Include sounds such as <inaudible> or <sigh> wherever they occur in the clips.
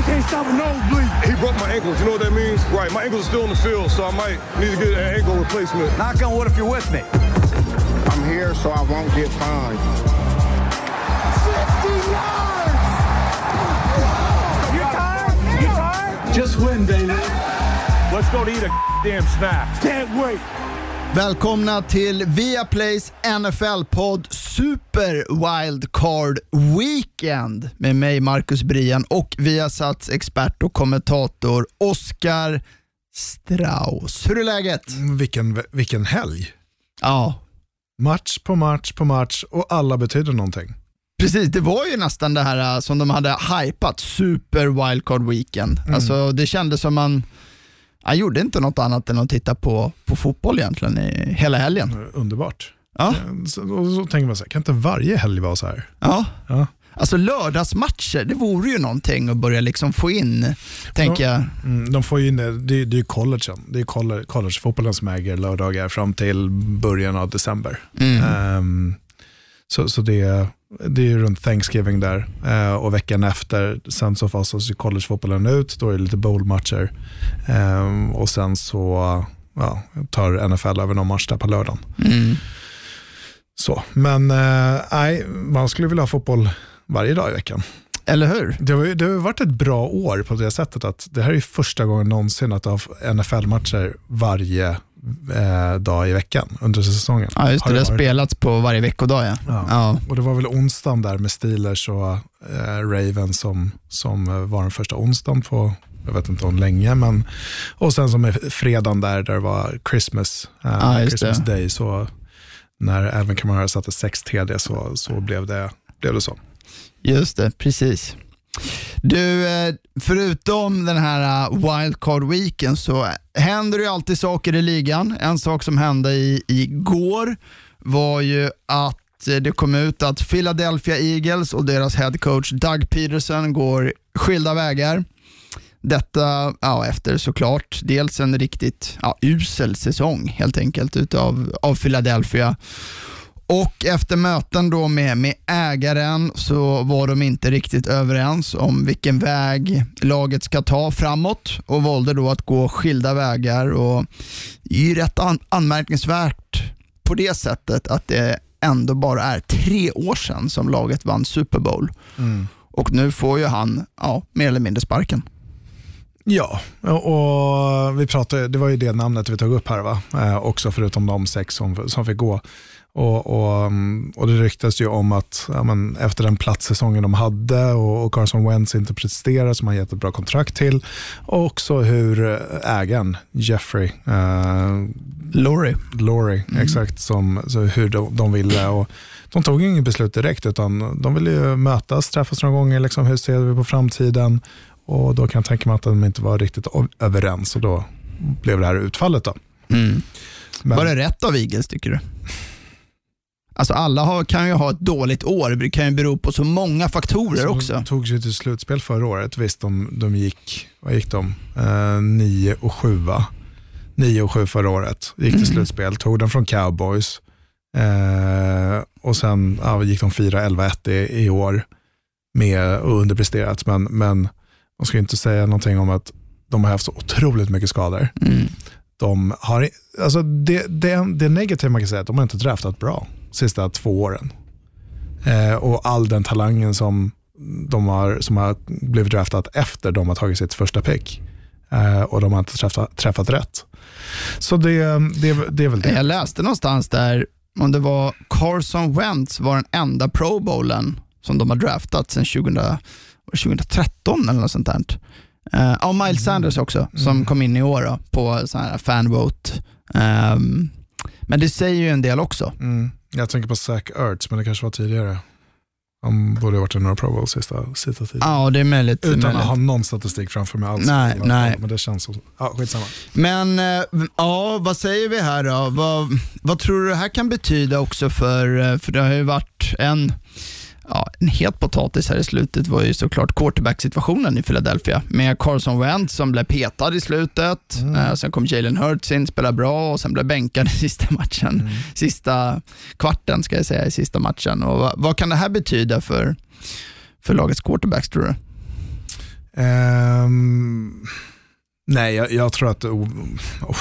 They can't stop a nosebleed. He broke my ankles. You know what that means? Right. My ankles are still in the field, so I might need to get an ankle replacement. Knock on wood if you're with me. I'm here so I won't get fined. 60 yards! You tired? You tired? Just win, baby. Let's go to eat a damn snack. Can't wait. Välkomna till Viaplays NFL-podd Super Wildcard Weekend med mig Marcus Brian och Viasats expert och kommentator Oskar Strauss. Hur är läget? Vilken, vilken helg. Ja, Match på match på match och alla betyder någonting. precis. Det var ju nästan det här uh, som de hade hypat, Super Wildcard Weekend. Alltså, det kändes som man jag gjorde inte något annat än att titta på, på fotboll egentligen i hela helgen. Underbart. Ja. Eh, Så, och så tänker man så här, kan inte varje helg vara så här? Ja. Ja. Alltså lördagsmatcher, det vore ju någonting att börja liksom få in, tänker jag. Mm, de får in det, det, är ju collegen. Det är colle- collegefotbollen som äger lördagar fram till början av december. Mm. Ehm, så så det, det är ju runt Thanksgiving där Eh, och veckan efter, sen så fasas ju collegefotbollen ut, då är det lite bowlmatcher Ehm, och sen så ja, tar NFL över någon match där på lördagen. Mm. Så. Men eh, nej, man skulle vilja ha fotboll varje dag i veckan. Eller hur? Det har, det har varit ett bra år på det sättet att det här är första gången någonsin att har NFL-matcher varje eh, dag i veckan under säsongen. Ja, just det. Har Det har spelats på varje veckodag. Ja. Ja. Ja. Och det var väl onsdagen där med Steelers och eh, Ravens som, som eh, var den första onsdagen på, jag vet inte om länge, men och sen som är fredagen där, där det var Christmas, eh, Ja, Christmas det. Day, så när Alvin Kamara satte 6 TD så, så blev, det, blev det så. Just det, precis. Du, eh, förutom den här eh, wildcard weeken så händer det ju alltid saker i ligan. En sak som hände i, igår var ju att eh, det kom ut att Philadelphia Eagles och deras head coach Doug Peterson går skilda vägar. Detta ja, efter såklart dels en riktigt ja, usel säsong helt enkelt utav, av Philadelphia. Och efter möten då med, med ägaren så var de inte riktigt överens om vilken väg laget ska ta framåt och valde då att gå skilda vägar. Och det är ju rätt an- anmärkningsvärt på det sättet att det ändå bara är tre år sedan som laget vann Super Bowl. Och nu får ju han ja, mer eller mindre sparken. Ja, och vi pratade, det var ju det namnet vi tog upp här va? Eh, också förutom de sex som, som fick gå. Och, och, mm, och det ryktas ju om att ja, men, efter den platssäsongen de hade och, och Carson Wentz inte presterar som han gett ett bra kontrakt till. Och också hur ägaren Jeffrey eh, Laurie. Laurie, exakt, som, så hur de, de ville. Och de tog ju inget beslut direkt utan de ville ju mötas, träffas några gånger, liksom, hur ser vi på framtiden? Och då kan jag tänka mig att de inte var riktigt överens och då blev det här utfallet. Då. Mm. Men, Var det rätt av Eagles tycker du? Alltså alla har, kan ju ha ett dåligt år, det kan ju bero på så många faktorer så också. De tog sig till slutspel förra året. Visst, de, de gick, vad gick de? Eh, 9 och 7 va? 9 och 7 förra året. Gick till slutspel, tog den från Cowboys. Eh, och sen ja, gick de 4-11-1 i, i år med och underpresterat. Men, men man ska inte säga någonting om att de har haft så otroligt mycket skador. Mm. De har, alltså det, det, det negativa man kan säga är att de har inte draftat bra de sista två åren. Eh, och all den talangen som de har, som har blivit draftat efter de har tagit sitt första pick. Eh, och de har inte träffat, träffat rätt. Så det, det, det är väl det. Jag läste någonstans där om det var Carson Wentz var den enda pro bowlen som de har draftat sedan 2000, var det 2013 eller något sånt där. Uh, ja, Miles Sanders också, som kom in i år då, på sån här fanvote. Ehm, men det säger ju en del också. Mm. Jag tänker på Zach Ertz, men det kanske var tidigare. Han borde ha varit i några Pro Bowl sista, sista tiden. Ja, det är möjligt. är Utan att möjligt. ha någon statistik framför mig alls. Nej, nej. Men det känns som, ja skitsamma. Men eh, ja, vad säger vi här då? Vad, vad tror du det här kan betyda också för, eh, för det har ju varit en, ja, en het potatis här i slutet var ju såklart quarterback-situationen i Philadelphia med Carson Wentz som blev petad i slutet. Eh, sen kom Jalen Hurts in, spelade bra och sen blev bänkad <laughs> i sista matchen. Sista kvarten ska jag säga i sista matchen. Och vad, vad kan det här betyda för, för lagets quarterbacks tror du? Ehm, nej, jag, jag tror att oh, oh,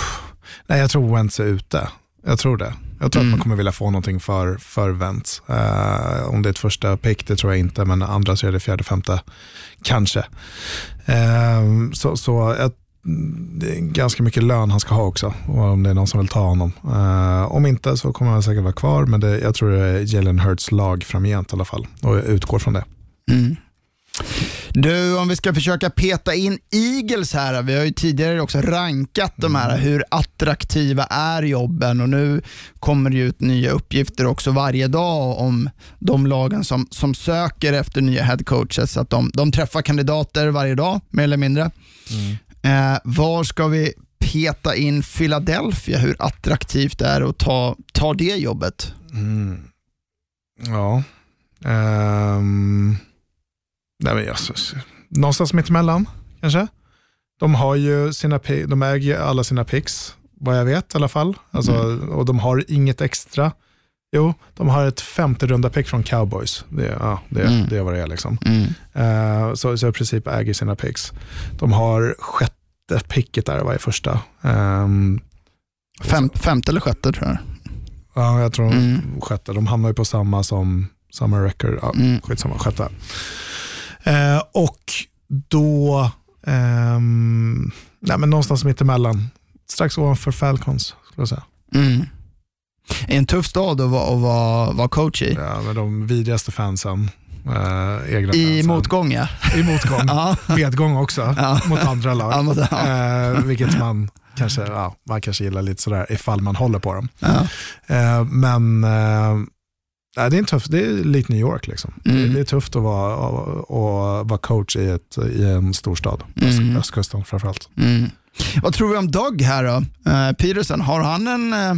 nej, jag tror Wentz är ute. Jag tror det. Jag tror Mm. att man kommer vilja få någonting för, för Wentz. Eh, om det är ett första pick, det tror jag inte, men andra, tredje, fjärde, femte, kanske. Ehm, så så är ganska mycket lön han ska ha också, om det är någon som vill ta honom. Eh, om inte så kommer han säkert vara kvar, men det, jag tror det är Jalen Hurts lag framgent i alla fall, och jag utgår från det. Mm. Du, om vi ska försöka peta in Eagles här. Vi har ju tidigare också rankat de här, hur attraktiva är jobben och nu kommer det ju ut nya uppgifter också varje dag om de lagen som, som söker efter nya headcoaches. Att de, de träffar kandidater varje dag, mer eller mindre. Eh, var ska vi peta in Philadelphia? Hur attraktivt det är att ta, ta det jobbet? Ja. Ehm, nej men jag, någonstans mittemellan kanske. De har ju sina, de äger ju alla sina picks, vad jag vet i alla fall. Alltså, Och de har inget extra. Jo, de har ett femte runda pick från Cowboys. Det, ja, det, Mm. det är vad det är liksom. Mm. Eh, så, så i princip äger sina picks. De har sjätte picket där, vad är första? Ehm, Fem, femte eller sjätte tror jag. ja, jag tror Mm. sjätte. De hamnar ju på samma som samma record. Ja, Mm. Skitsamma, sjätte. Eh, och då, ehm, nej, men någonstans mittemellan, strax ovanför Falcons, skulle jag säga. Mm. En tuff stad att vara, att vara, vara coach i. Ja, med de vidrigaste fansen. Eh, egna I fansen. motgång ja. I motgång. <laughs> Ja. Medgång också, Ja. mot andra lag. <laughs> Ja, mot-. Eh, vilket man kanske, ja, man kanske gillar lite sådär ifall man håller på dem. Ja. Eh, men eh, nej, det är en tuff, det är likt New York. Liksom. Mm. Det, är tufft att vara, att, vara coach i, ett, i en storstad, Mm. östkusten framförallt. Mm. Vad tror vi om Doug här då? Eh, Peterson, har han en, eh,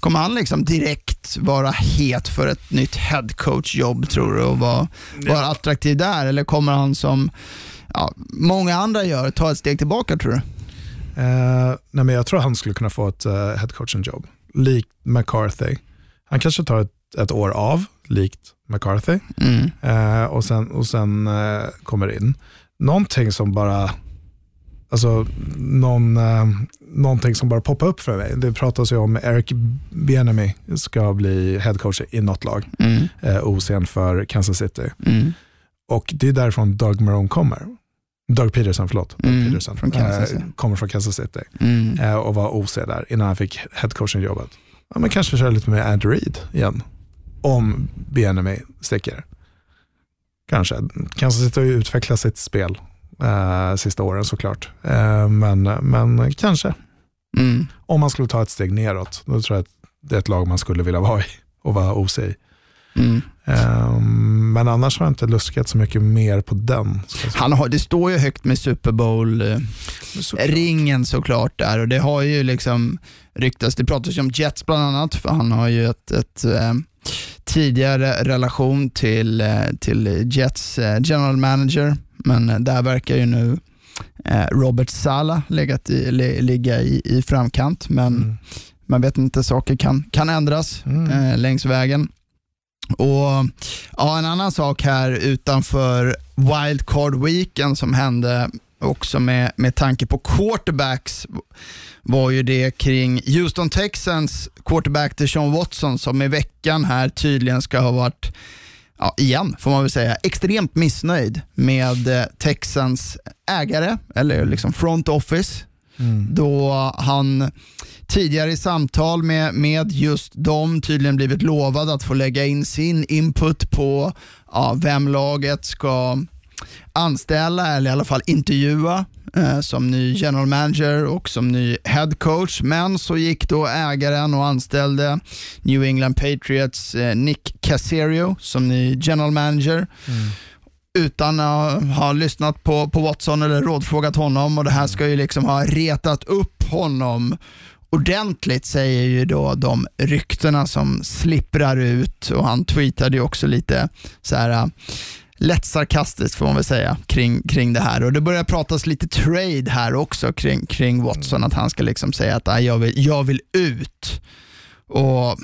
kommer han liksom direkt vara het för ett nytt headcoach-jobb tror du och vara, vara attraktiv där? Eller kommer han som ja, många andra gör, ta ett steg tillbaka tror du? Eh, nej, men jag tror han skulle kunna få ett uh, headcoaching jobb, likt McCarthy. Han kanske tar ett, ett år av, likt McCarthy, Mm. eh, och sen, och sen eh, kommer in. Någonting som bara, alltså någon, eh, någonting som bara poppar upp för mig. Det pratas ju om Eric Bieniemy ska bli headcoach i något lag, Mm. eh, OC'n för Kansas City. Mm. Och det är därifrån Doug Marone kommer. Doug Peterson, förlåt. Doug Mm, Peterson. från eh, kommer från Kansas City Mm. eh, och var OC där innan han fick headcoaching-jobbet. Ja, men kanske köra lite med Andy Reid igen. Om Bieniemy sticker. Kanske. Kansas City har ju utvecklat sitt spel eh, sista åren såklart. Eh, men, men kanske. Mm. Om man skulle ta ett steg neråt, då tror jag att det är ett lag man skulle vilja vara i och vara OC i. Mm. Eh, men annars har jag inte luskat så mycket mer på den. Han har, det står ju högt med Super Bowl eh, så- ringen såklart där och det har ju liksom ryktats, det pratas ju om Jets bland annat för han har ju ett, ett eh, tidigare relation till, eh, till Jets eh, general manager men eh, där verkar ju nu Robert Sala legat i, li, ligga i, i framkant men Mm. man vet inte, saker kan, kan ändras Mm. längs vägen. Och ja, En annan sak här utanför wildcard weekend som hände också med, med tanke på quarterbacks var ju det kring Houston Texans quarterback Sean Watson som i veckan här tydligen ska ha varit, ja, igen får man väl säga, extremt missnöjd med eh, Texans ägare, eller liksom front office, då han tidigare i samtal med, med just dem tydligen blivit lovad att få lägga in sin input på ja, vem laget ska anställa eller i alla fall intervjua eh, som ny general manager och som ny head coach. Men så gick då ägaren och anställde New England Patriots eh, Nick Caserio som ny general manager. Utan att ha lyssnat på, på Watson eller rådfrågat honom. Och det här ska ju liksom ha retat upp honom ordentligt säger ju då de ryktena som slipprar ut. Och han tweetade ju också lite så här lätt sarkastiskt får man väl säga kring, kring det här och det börjar pratas lite trade här också kring, kring Watson att han ska liksom säga att "Nej, jag vill, jag vill ut och äh,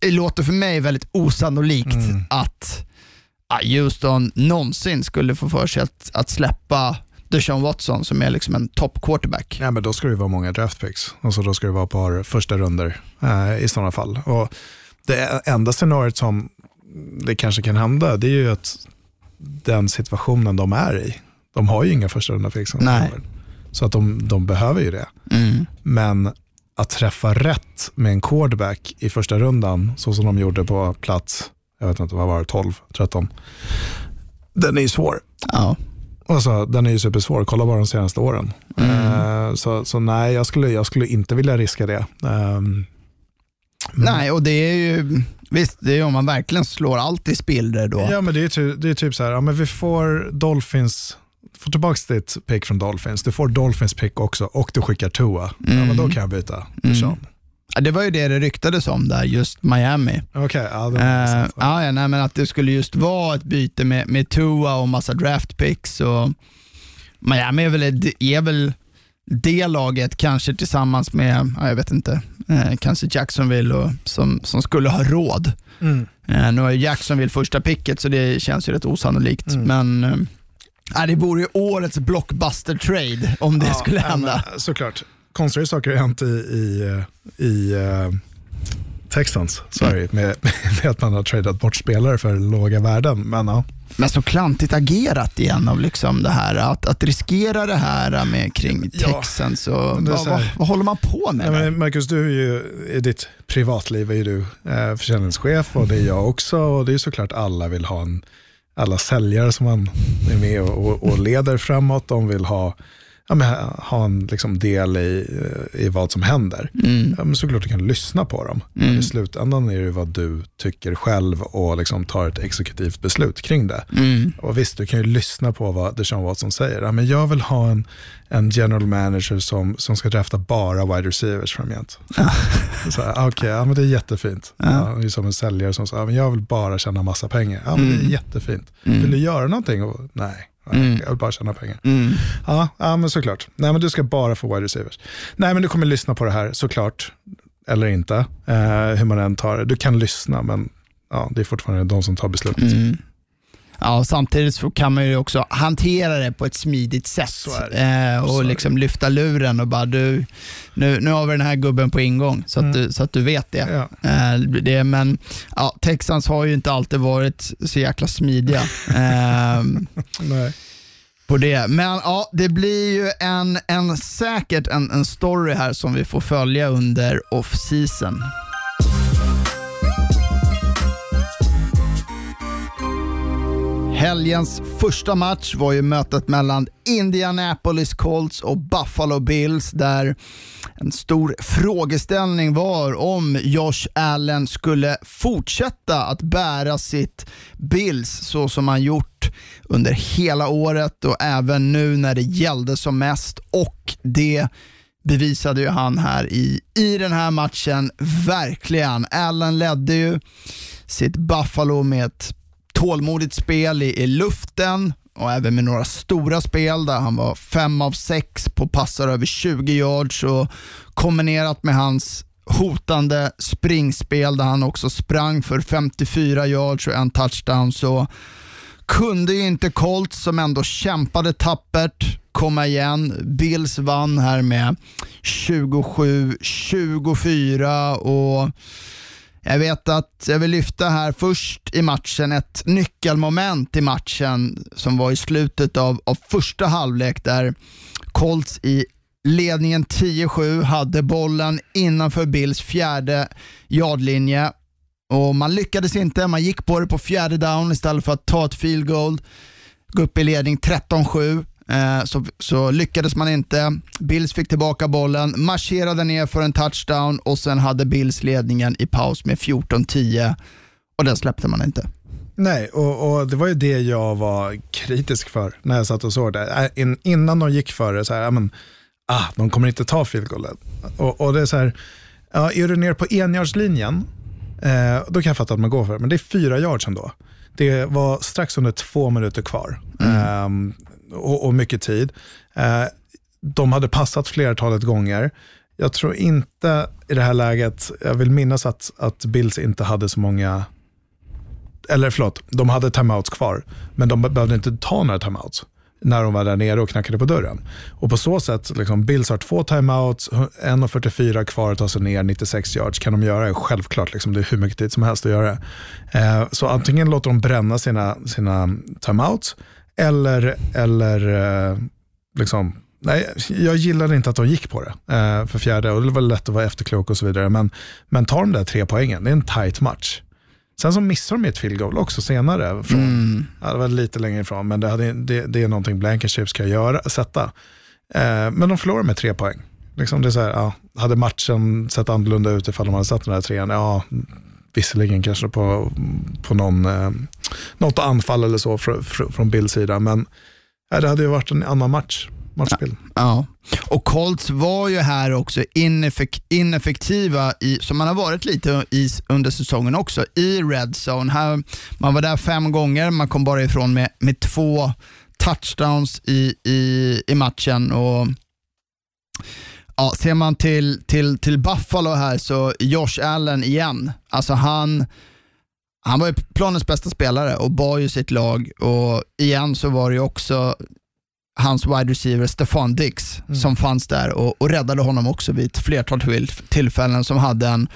det låter för mig väldigt osannolikt att ja, Houston någonsin skulle få för sig att, att släppa Deshaun Watson som är liksom en top quarterback. Ja, men då ska det vara många draft picks. Alltså då ska det vara ett par första runder eh, i sådana fall. Och det enda scenariot som det kanske kan hända, det är ju att den situationen de är i, de har ju inga första runda. Nej. Så att de, de behöver ju det. Mm. Men att träffa rätt med en quarterback i första rundan, så som de gjorde på plats, jag vet inte vad var det, 12, 13. Den är ju svår. Ja. Alltså, den är ju supersvår, kolla bara de senaste åren. Eh, så, så nej, jag skulle, jag skulle inte vilja riska det. Ehm, Nej, och det är ju, visst, det är om man verkligen slår allt i spillror då. Ja, men det är, ty, det är typ så här, ja, men vi får Dolphins, får tillbaka ditt pick från Dolphins, du får Dolphins pick också och du skickar Tua. Ja, men då kan jag byta. Mm. Ja, Det var ju det det ryktades om där, just Miami. Okej, ja, det Uh, ja, ja, nej, men att det skulle just vara ett byte med, med Tua och massa draft picks. Och Miami är väl, är väl det laget, kanske tillsammans med, ja, jag vet inte, eh, kanske Jacksonville och, som, som skulle ha råd. Mm. Eh, nu har Jacksonville första picket så det känns ju rätt osannolikt. Mm. Men eh, det vore ju årets blockbuster trade om det Ja, skulle ja, men, hända. såklart. Konstiga saker har hänt i, i, eh, i uh, Texans, sorry, med, <laughs> med att man har tradat bort spelare för låga värden. Men ja, Men så klantigt agerat igen av liksom det här, att, att riskera det här med kring Ja. Och, det är vad, så vad, vad håller man på med? Men Marcus, du är ju, i ditt privatliv är du eh, försäljningschef och det är jag också. Och det är såklart alla vill ha en, alla säljare som man är med och, och, och leder framåt, de vill ha, ja, men, ha en liksom, del i, eh, i vad som händer. Mm. Ja, men såklart du kan lyssna på dem. Men i slutändan är det vad du tycker själv och liksom tar ett exekutivt beslut kring det. Mm. Och visst, du kan ju lyssna på vad Deshaun Watson säger. Ja, men jag vill ha en, en general manager som, som ska drafta bara wide receivers framgent. <laughs> Så här, Okej, ja, men det är jättefint. Ja. det är som en säljare som säger, ja, men jag vill bara tjäna massa pengar. Ja, men det är jättefint. Vill du göra någonting? Och, nej, nej, jag vill bara tjäna pengar. Mm. Ja, ja, men såklart. Nej, men du ska bara få wide receivers. Nej, men du kommer lyssna på det här såklart. Eller inte, eh, hur man än tar det. Du kan lyssna, men ja, det är fortfarande de som tar beslutet. Mm. Ja, samtidigt så kan man ju också hantera det på ett smidigt sätt eh, och liksom lyfta luren och bara du, nu, nu har vi den här gubben på ingång så att, du, så att du vet det. Mm. Ja. Eh, det men ja, Texans har ju inte alltid varit så jäkla smidiga. <laughs> Nej. på det. Men ja, det blir ju en, en säkert en, en story här som vi får följa under off-season. Helgens första match var ju mötet mellan Indianapolis Colts och Buffalo Bills där en stor frågeställning var om Josh Allen skulle fortsätta att bära sitt Bills så som han gjort under hela året och även nu när det gällde som mest och det bevisade ju han här i, i den här matchen verkligen. Allen ledde ju sitt Buffalo med ett tålmodigt spel i, i luften och även med några stora spel där han var fem av sex på passar över 20 yards och kombinerat med hans hotande springspel där han också sprang för 54 yards och en touchdown så kunde ju inte Colts som ändå kämpade tappert komma igen. Bills vann här med 27-24 och jag vet att jag vill lyfta här först i matchen ett nyckelmoment i matchen som var i slutet av, av första halvlek där Colts i ledningen 10-7 hade bollen innanför Bills fjärde yardlinje och man lyckades inte. Man gick på det på fjärde down istället för att ta ett field goal. Gå upp i ledning 13-7. Eh, så, så lyckades man inte. Bills fick tillbaka bollen, marscherade ner för en touchdown och sen hade Bills ledningen i paus med 14-10 och den släppte man inte. Nej, och, och det var ju det jag var kritisk för när jag satt och såg det. Äh, In, innan de gick för det, så här, men, ah, de kommer inte ta field. Och, och det är så här, ja, är du ner på enjardslinjen, eh, då kan jag fatta att man går för det, men det är fyra yards ändå. Det var strax under två minuter kvar Ehm, och, och mycket tid. Eh, de hade passat flertalet gånger. Jag tror inte i det här läget, jag vill minnas att, att Bills inte hade så många eller förlåt, de hade timeouts kvar, men de behövde inte ta några timeouts när de var där nere och knackade på dörren. Och på så sätt, liksom, Bills har två timeouts, 1.44 kvar att ta sig ner, 96 yards. Kan de göra? Självklart, liksom, det är hur mycket tid som helst att göra. Eh, så antingen låter de bränna sina, sina timeouts, eller, eller eh, liksom, nej, jag gillade inte att de gick på det eh, för fjärde och det var lätt att vara efterklok och så vidare. Men, men tar de där tre poängen, det är en tight match. Sen så missar de ett field goal också senare. Från, mm. ja, det var lite längre ifrån, men det, hade, det, det är någonting Blankenship ska göra, sätta. Eh, men de förlorar med tre poäng. Liksom det är så här, ja, hade matchen sett annorlunda ut ifall de hade satt den där trean? Ja, visserligen kanske på, på någon, eh, något anfall eller så från, från Bills sida, men eh, det hade ju varit en annan match matchbild. Ja. Och Colts var ju här också ineffek ineffektiva, i, som man har varit lite i, under säsongen också, i red zone. Här, man var där fem gånger, man kom bara ifrån med, med två touchdowns i, i, i matchen. Och ja, Ser man till, till, till Buffalo här så Josh Allen igen, alltså han han var ju planens bästa spelare och bar ju sitt lag och igen så var det också hans wide receiver Stefan Dix mm. som fanns där och, och räddade honom också vid ett flertal tillfällen som hade en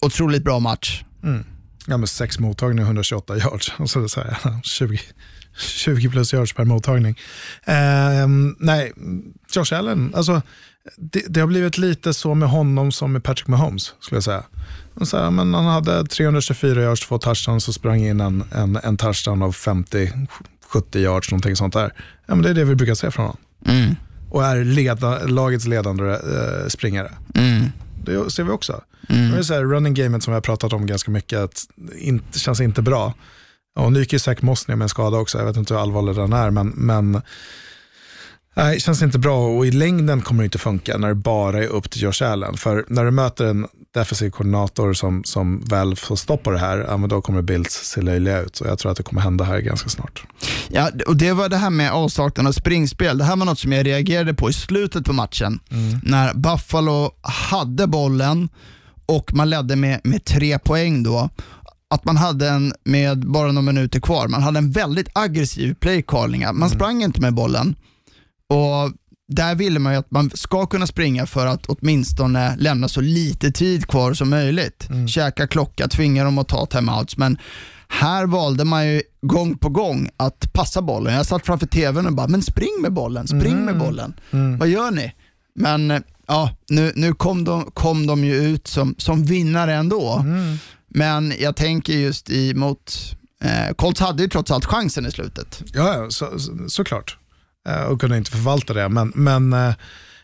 otroligt bra match. Mm. Ja, med sex mottagningar <laughs> och 128 yards. Alltså det så här, <laughs> 20, 20 plus yards per mottagning. Eh, nej, Josh Allen, alltså, det, det, har blivit lite så med honom som med Patrick Mahomes, skulle jag säga. Så här, men han hade 324 yards, två touchdowns och sprang in en, en, en touchdown av 50 70 yards, någonting sånt där. Ja, men det är det vi brukar se från honom. Mm. Och är leda, lagets ledande eh, springare. Mm. Det ser vi också. Mm. Det är så här, running gamet som vi har pratat om ganska mycket, att inte, känns inte bra. Och nu gick ju Zach Mossney med en skada också, jag vet inte hur allvarlig den är, men, men Nej, det känns inte bra och i längden kommer det inte funka när det bara är upp till Josh Allen. För när du möter en defensiv koordinator som, som väl får stopp på det här, ja, men då kommer Bills se löjliga ut. Och jag tror att det kommer hända här ganska snart. Ja, och det var det här med avsaknaden av springspel. Det här var något som jag reagerade på i slutet på matchen. Mm. När Buffalo hade bollen och man ledde med, med tre poäng då att man hade en, med bara några minuter kvar, man hade en väldigt aggressiv playcalling. Man mm. sprang inte med bollen. Och där ville man ju att man ska kunna springa för att åtminstone lämna så lite tid kvar som möjligt. Mm. Käka klocka, tvinga dem att ta timeouts. Men här valde man ju gång på gång att passa bollen. Jag satt framför tvn och bara, men spring med bollen, spring mm. med bollen. Mm. Vad gör ni? Men ja, nu, nu kom, de, kom de ju ut som, som vinnare ändå. Mm. Men jag tänker just emot, eh, Colts hade ju trots allt chansen i slutet. Ja, så, så, såklart. Eh, och kunde inte förvalta det. Men, men eh,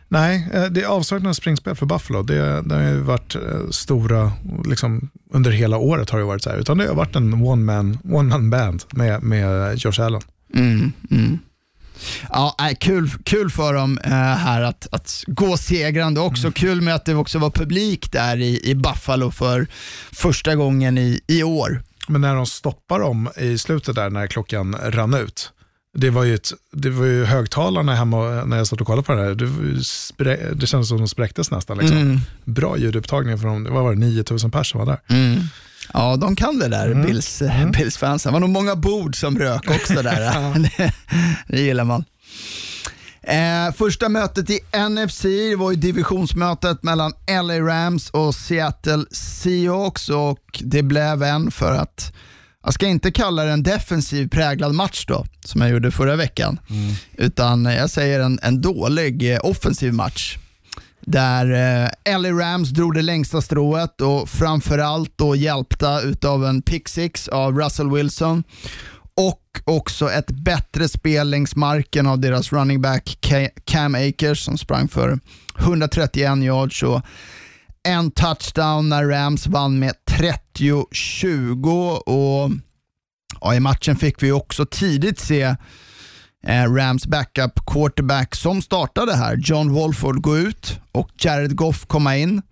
nej, eh, det är avsaknad av springspel för Buffalo. Det, det har ju varit stora, liksom, under hela året har det varit så här. Utan det har varit en one man, one man band med, med Josh Allen. Mm, mm. Ja, kul, kul för dem här att, att gå segrande också. Mm. Kul med att det också var publik där i, i Buffalo för första gången i, i år. Men när de stoppar dem i slutet där när klockan rann ut, det var ju, ett, det var ju högtalarna hemma när jag satt och kollade på det här. Det, spre, det kändes som de spräcktes nästan. Liksom. Mm. Bra ljudupptagning från, vad var det, 9000 personer var där. Mm. Ja, de kan det där, mm. Bills, mm. Bills fansen. Det var nog många bord som rök också där. <laughs> <laughs> det, det gillar man. Eh, första mötet i NFC var ju divisionsmötet mellan LA Rams och Seattle Seahawks och det blev en för att jag ska inte kalla det en defensiv präglad match då, som jag gjorde förra veckan. Mm. Utan jag säger en, en dålig eh, offensiv match. Där eh, LA Rams drog det längsta strået och framförallt då hjälpta utav en pick six av Russell Wilson. Och också ett bättre spel längs marken av deras running back Cam Akers som sprang för 131 yards. Och en touchdown när Rams vann med 30-20 och ja, i matchen fick vi också tidigt se eh, Rams backup quarterback som startade här, John Wolford, gå ut och Jared Goff komma in.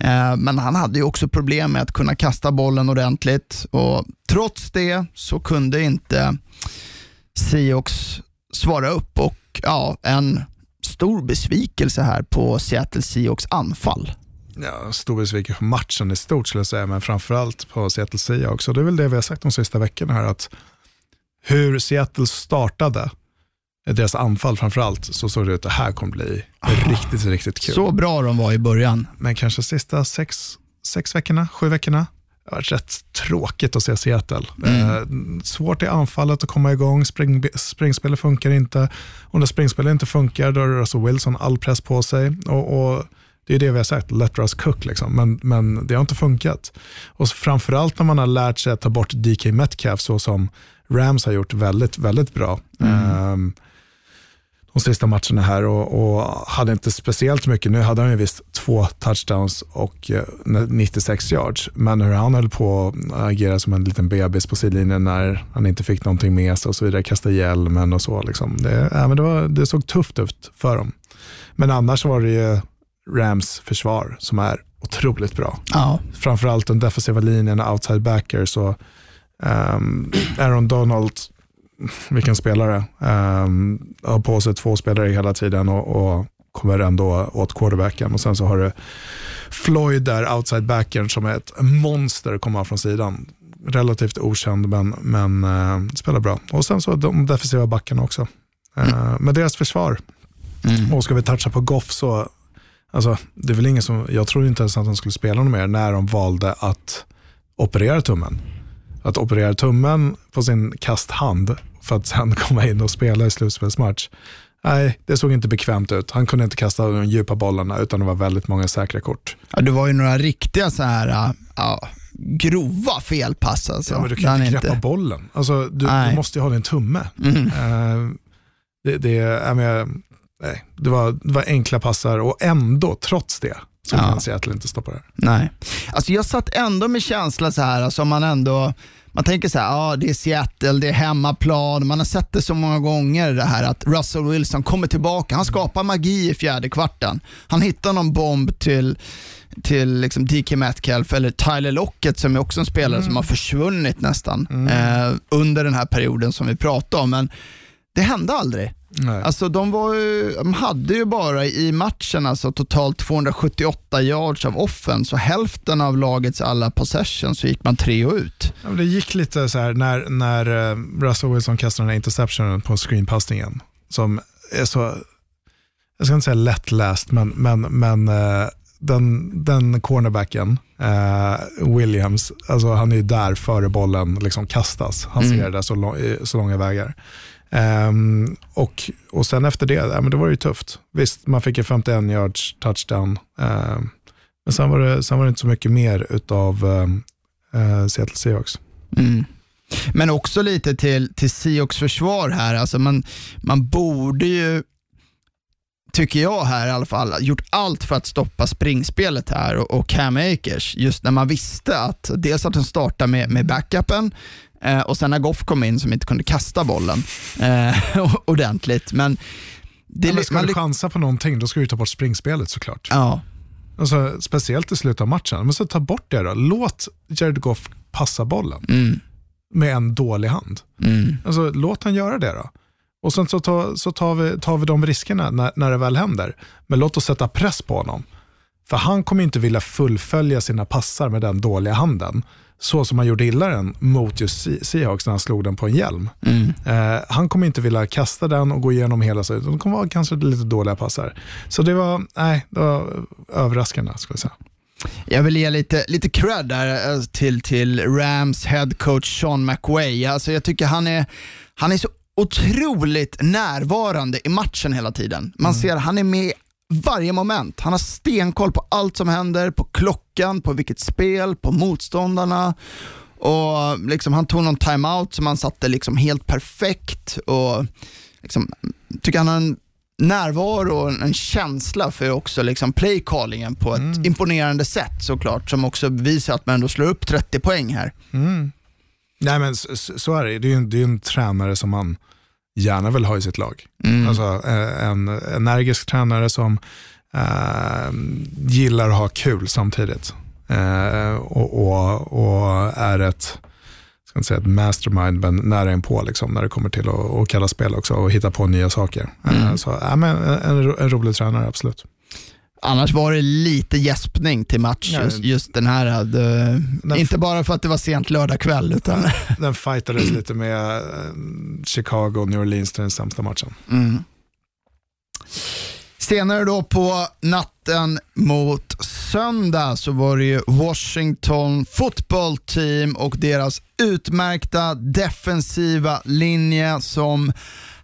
Eh, men han hade ju också problem med att kunna kasta bollen ordentligt och trots det så kunde inte Seahawks svara upp och ja, en stor besvikelse här på Seattle Seahawks anfall ja, stor besvikelse på matchen i stort skulle jag säga, men framförallt på Seattle Seahawks. Och det är väl det vi har sagt de sista veckorna här, att hur Seattle startade deras anfall framförallt, så såg det ut att det här kommer bli riktigt, riktigt kul. Så bra de var i början. Men kanske sista sex, sex veckorna, sju veckorna, det har varit rätt tråkigt att se Seattle. Eh, svårt i anfallet att komma igång, Spring, springspelet funkar inte. Och när springspelet inte funkar, då har Russell Wilson all press på sig. Och, och det är det vi har sagt, let Russ cook, liksom. men, men det har inte funkat. Och framförallt när man har lärt sig att ta bort DK Metcalf, så som Rams har gjort väldigt, väldigt bra. Ehm, de sista matcherna här och, och hade inte speciellt mycket. Nu hade han ju visst två touchdowns och eh, 96 yards, men hur han höll på att agera som en liten bebis på sidlinjen när han inte fick någonting med sig och så vidare, kasta hjälmen och så. Liksom. Det, ja, men det, var, det såg tufft ut för dem. Men annars var det ju Rams försvar som är otroligt bra. Ja. Framförallt den defensiva linjen, outside backers och um, Aaron Donald, vilken spelare, um, har på sig två spelare hela tiden och, och kommer ändå åt quarterbacken. Och sen så har du Floyd där, outside backen, som är ett monster, kommer från sidan. Relativt okänd, men, men uh, spelar bra. Och sen så de defensiva backarna också. Uh, Men deras försvar, och ska vi toucha på Goff så, alltså, det är väl ingen som, jag tror inte ens att de skulle spela någon mer när de valde att operera tummen. Att operera tummen på sin kasthand för att sen <laughs> komma in och spela i slutspelsmatch. Nej, det såg inte bekvämt ut. Han kunde inte kasta de djupa bollarna utan det var väldigt många säkra kort. Ja, det var ju några riktiga så här, ja, grova felpass alltså. Ja, men du kan han inte greppa bollen. Alltså, du, du måste ju ha din tumme. Eh, det, det, jag nej, det, var, det var enkla passar och ändå, trots det, så Ja. kan Seattle inte stoppa det. Nej. Alltså jag satt ändå med känsla så här, alltså man ändå, man tänker så här, ja det är Seattle, det är hemmaplan, man har sett det så många gånger det här att Russell Wilson kommer tillbaka, han skapar magi i fjärde kvarten. Han hittar någon bomb till, till liksom DK Metcalf eller Tyler Lockett som är också en spelare som har försvunnit nästan eh, under den här perioden som vi pratade om. Men det hände aldrig. Nej. Alltså de, var ju, de hade ju bara i matchen alltså totalt 278 yards av offense och hälften av lagets alla possessions så gick man tre och ut. Ja, det gick lite så här när, när eh, Russell Wilson kastade den här interceptionen på screenpassningen som är så, jag ska inte säga lättläst, men, men, men eh, den, den cornerbacken, eh, Williams, alltså han är ju där före bollen liksom kastas. Han ser det så, lång, i så långa vägar. Um, och, och sen efter det, ja, men det var ju tufft. Visst, man fick en 51 yards touchdown. Um, men sen var, det, sen var det inte så mycket mer utav um, Seattle Seahawks. Mm. Men också lite till, till Seahawks försvar här. Alltså man, man borde ju, tycker jag här i alla fall, gjort allt för att stoppa springspelet här och, och Cam Akers. Just när man visste att dels att de startar med, med backupen eh, och sen när Goff kom in som inte kunde kasta bollen eh, <laughs> ordentligt. Men det, Ja, men ska man du chansa på någonting, då ska du ta bort springspelet såklart. ja, Alltså, speciellt i slutet av matchen. Men så ta bort det då. Låt Jared Goff passa bollen mm, med en dålig hand. mm, Alltså, låt han göra det då. Och sen så, ta, så tar, vi, tar vi de riskerna när, när det väl händer. Men låt oss sätta press på honom. För han kommer inte vilja fullfölja sina passar med den dåliga handen. Så som han gjorde illa den mot just Se- Seahawks när han slog den på en hjälm. mm. Eh, han kommer inte vilja kasta den och gå igenom hela sidan. De kommer vara kanske lite dåliga passar. Så det var, nej, det var överraskande skulle jag säga. Jag vill ge lite, lite cred där eh, till, till Rams head coach Sean McWay. Alltså jag tycker han är, han är så otroligt närvarande i matchen hela tiden. Man ser han är med i varje moment. Han har stenkoll på allt som händer, på klockan, på vilket spel, på motståndarna. Och liksom, Han tog någon timeout som han satte liksom helt perfekt. Och liksom, tycker han har en närvaro och en känsla för också liksom playcallingen på ett imponerande sätt såklart, som också visar att man ändå slår upp 30 poäng här. Nej men så, så är det. Det är ju en, det är en tränare som man gärna vill ha i sitt lag. Alltså eh, en energisk tränare som eh, gillar att ha kul samtidigt. Eh, och, och, och är ett, ska inte säga ett mastermind, men nära inpå liksom, när det kommer till att, att kalla spel också och hitta på nya saker. Eh, så, ja, men en, en rolig tränare, absolut. Annars var det lite gäspning till match, just, just den här. Det, Den- inte bara för att det var sent lördag kväll, utan <laughs> Den fightades lite med eh, Chicago och New Orleans till den sämsta matchen. Senare då på natten mot söndag så var det ju Washington football team och deras utmärkta defensiva linje som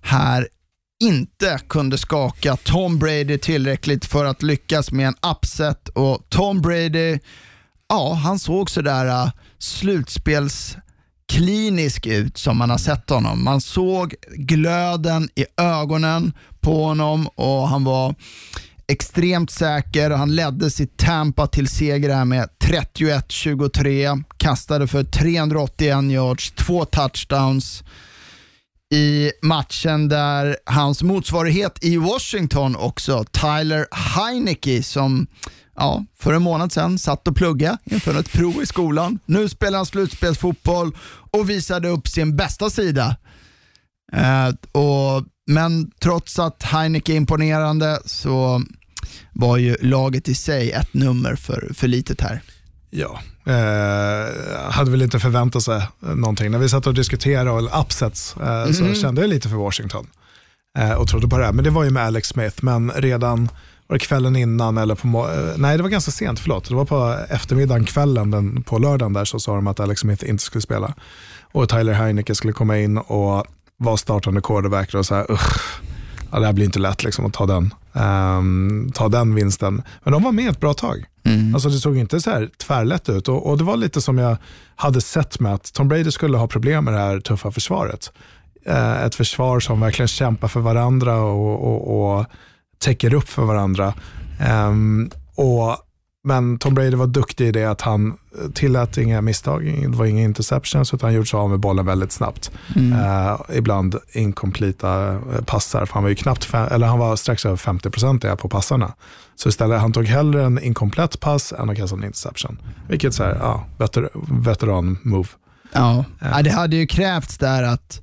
här inte kunde skaka Tom Brady tillräckligt för att lyckas med en upset och Tom Brady, ja han såg sådär uh, slutspelsklinisk ut som man har sett honom. Man såg glöden i ögonen på honom och han var extremt säker. Han ledde sitt Tampa till seger här med 31-23, kastade för 381 yards, två touchdowns i matchen där hans motsvarighet i Washington också, Tyler Heineke, som ja, för en månad sedan satt och pluggade inför ett prov i skolan. Nu spelar han slutspelsfotboll och visade upp sin bästa sida. Eh, och, men trots att Heineke är imponerande så var ju laget i sig ett nummer för, för litet här. Ja, eh, hade väl inte förväntat sig någonting. När vi satt och diskuterade och upsets eh, så kände jag lite för Washington eh, och trodde på det här. Men det var ju med Alex Smith, men redan var det kvällen innan eller på eh, nej det var ganska sent, förlåt. Det var på eftermiddagen, kvällen den, på lördagen där så sa de att Alex Smith inte skulle spela. Och Tyler Heineke skulle komma in och vara startande quarterback och så här, usch, ja, det här blir inte lätt liksom, att ta den, ehm, ta den vinsten. Men de var med ett bra tag. Mm. Alltså det såg inte så här tvärlätt ut och, och det var lite som jag hade sett med att Tom Brady skulle ha problem med det här tuffa försvaret. Eh, ett försvar som verkligen kämpar för varandra och, och, och täcker upp för varandra. Eh, och, men Tom Brady var duktig i det att han tillät inga misstag, det var inga interceptions utan han gjorde sig av med bollen väldigt snabbt. Eh, ibland inkompleta eh, passar, för han var ju knappt, fem, eller han var strax över 50% på passarna. Så istället, han tog hellre en inkomplett pass än att kasta en interception. Vilket så här, ja, veter, veteran-move. Ja. ja, det hade ju krävts där att,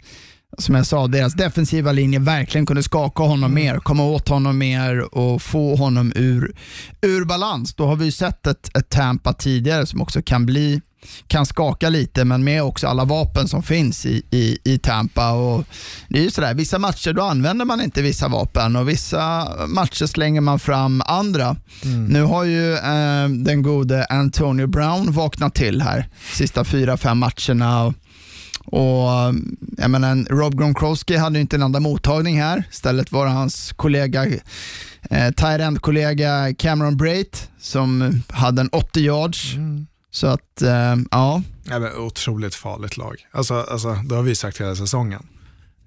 som jag sa, deras defensiva linje verkligen kunde skaka honom mer, komma åt honom mer och få honom ur, ur balans. Då har vi ju sett ett, ett Tampa tidigare som också kan bli kan skaka lite, men med också alla vapen som finns i, i, i Tampa. Och det är ju sådär, vissa matcher då använder man inte vissa vapen och vissa matcher slänger man fram andra. Nu har ju eh, den gode Antonio Brown vaknat till här sista fyra, fem matcherna. Och, och jag menar, Rob Gronkowski hade ju inte en enda mottagning här. Istället var det hans kollega, eh, tight end-kollega Cameron Brait som hade en 80 yards. Så att, eh, ja. Ja, men otroligt farligt lag. Alltså, alltså, det har vi sagt hela säsongen.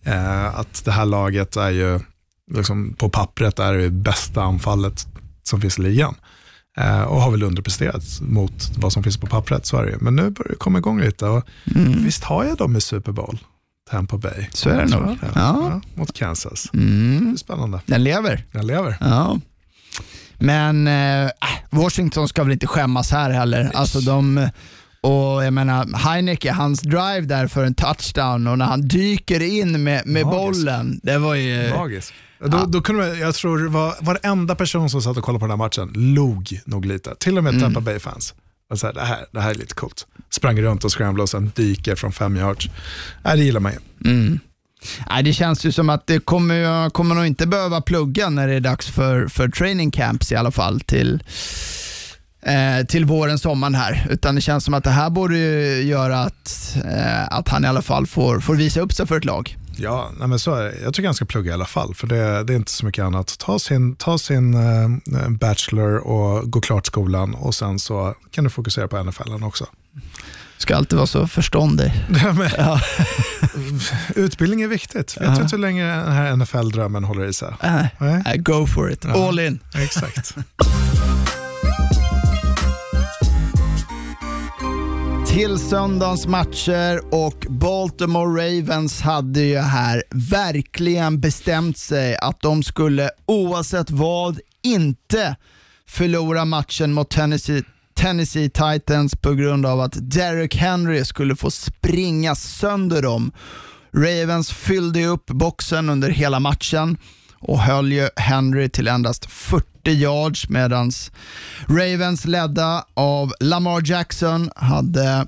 Eh, att det här laget är ju, liksom, på pappret är det bästa anfallet som finns i ligan. Eh, och har väl underpresterat mot vad som finns på pappret, så är det ju. Men nu börjar det komma igång lite och visst har jag dem i Super Bowl, Tampa Bay. Mm. Så är det nog. det. Ja. mot Kansas. Mm, Det är spännande. den lever. Den lever. Ja. Men eh, Washington ska väl inte skämmas här heller. Alltså de, och jag menar, Heineke, hans drive där för en touchdown och när han dyker in med, med bollen, det var ju... Magiskt. Då, då kunde man, jag tror det var varenda person som satt och kollade på den här matchen log nog lite. Till och med Mm. Tampa Bay-fans. Det, här, det här är lite coolt. Sprang runt och scramblade och sen dyker från fem yards. Nej, det gillar man ju. Nej, det känns ju som att det kommer, jag kommer nog inte behöva plugga när det är dags för, för training camps i alla fall till, eh, till våren, sommaren här. Utan det känns som att det här borde göra att, eh, att han i alla fall får, får visa upp sig för ett lag. Ja, nej men så är det. Jag tycker han ska plugga i alla fall, för det, det är inte så mycket annat. Ta sin, ta sin eh, bachelor och gå klart skolan och sen så kan du fokusera på NFL också. Ska alltid vara så förståndig. <laughs> Men, <laughs> Utbildning är viktigt. Vet du inte hur länge den här NFL-drömmen håller i sig? Nej. äh, go for it, all in. Exakt. <laughs> till söndagens matcher och Baltimore Ravens hade ju här verkligen bestämt sig att de skulle oavsett vad inte förlora matchen mot Tennessee, Tennessee Titans på grund av att Derrick Henry skulle få springa sönder dem. Ravens fyllde upp boxen under hela matchen och höll ju Henry till endast 40 40 yards medan Ravens ledda av Lamar Jackson hade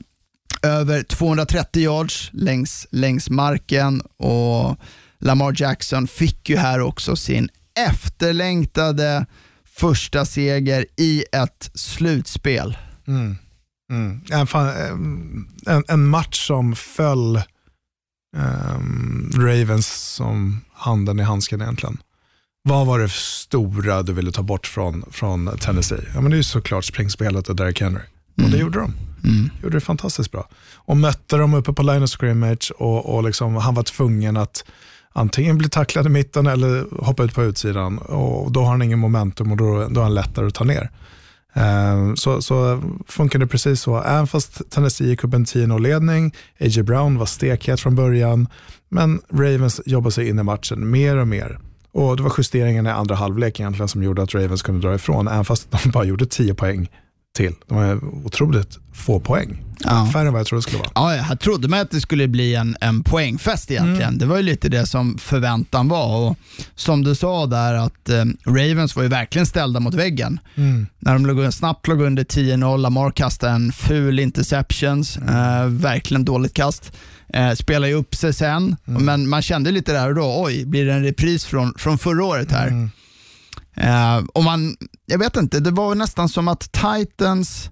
över 230 yards längs, längs marken och Lamar Jackson fick ju här också sin efterlängtade första seger i ett slutspel. Mm. Mm. En, eh, en, en, match som föll um, Ravens som handen i handsken egentligen. Vad var det stora du ville ta bort från, från Tennessee? Ja, men det är ju såklart springspelet och Derrick Henry. Och det mm. gjorde de. Mm. Gjorde det fantastiskt bra. Och mötte dem uppe på line of scrimmage och, och liksom, han var tvungen att antingen bli tacklad i mitten eller hoppa ut på utsidan. Och då har han ingen momentum och då, då är han lättare att ta ner. Um, så, så funkar det precis så. Även fast Tennessee gick upp en 10-0-ledning, A.J. Brown var stekhet från början, men Ravens jobbade sig in i matchen mer och mer. Och Det var justeringen i andra halvlek egentligen som gjorde att Ravens kunde dra ifrån, även fast de bara gjorde 10 poäng till. De har otroligt få poäng. Ja. Färre än vad jag trodde det skulle vara. Ja, jag trodde man att det skulle bli en, en poängfest egentligen. Mm. Det var ju lite det som förväntan var. Och Som du sa där, att eh, Ravens var ju verkligen ställda mot väggen. Mm. När de låg, snabbt låg under 10-0, Lamar kastade en ful interceptions, mm. eh, verkligen dåligt kast. Eh, spelar ju upp sig sen, mm. men man kände lite där och då, oj, blir det en repris från, från förra året här? Mm. Uh, och man, jag vet inte, det var nästan som att Titans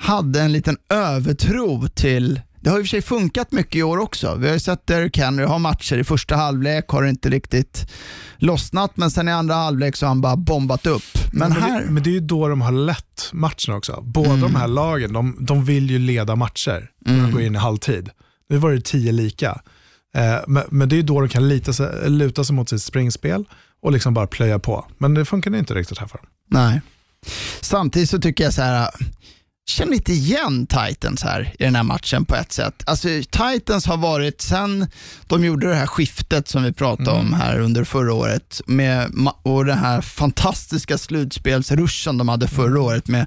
hade en liten övertro till det har i och för sig funkat mycket i år också. Vi har ju sett Derrick Henry ha matcher. I första halvlek har inte riktigt lossnat, men sen i andra halvlek så har han bara bombat upp. Men, men, här... men det är ju då de har lett matchen också. Båda mm. de här lagen, de, de vill ju leda matcher när mm. de går in i halvtid. Nu var det tio lika. Eh, men, men, det är då de kan lita sig, luta sig mot sitt springspel och liksom bara plöja på. Men det funkar inte riktigt här för dem. Nej. Samtidigt så tycker jag så här, känner inte igen Titans här i den här matchen på ett sätt. Alltså Titans har varit, sen de gjorde det här skiftet som vi pratade mm. om här under förra året med, och den här fantastiska slutspelsruschen de hade förra året med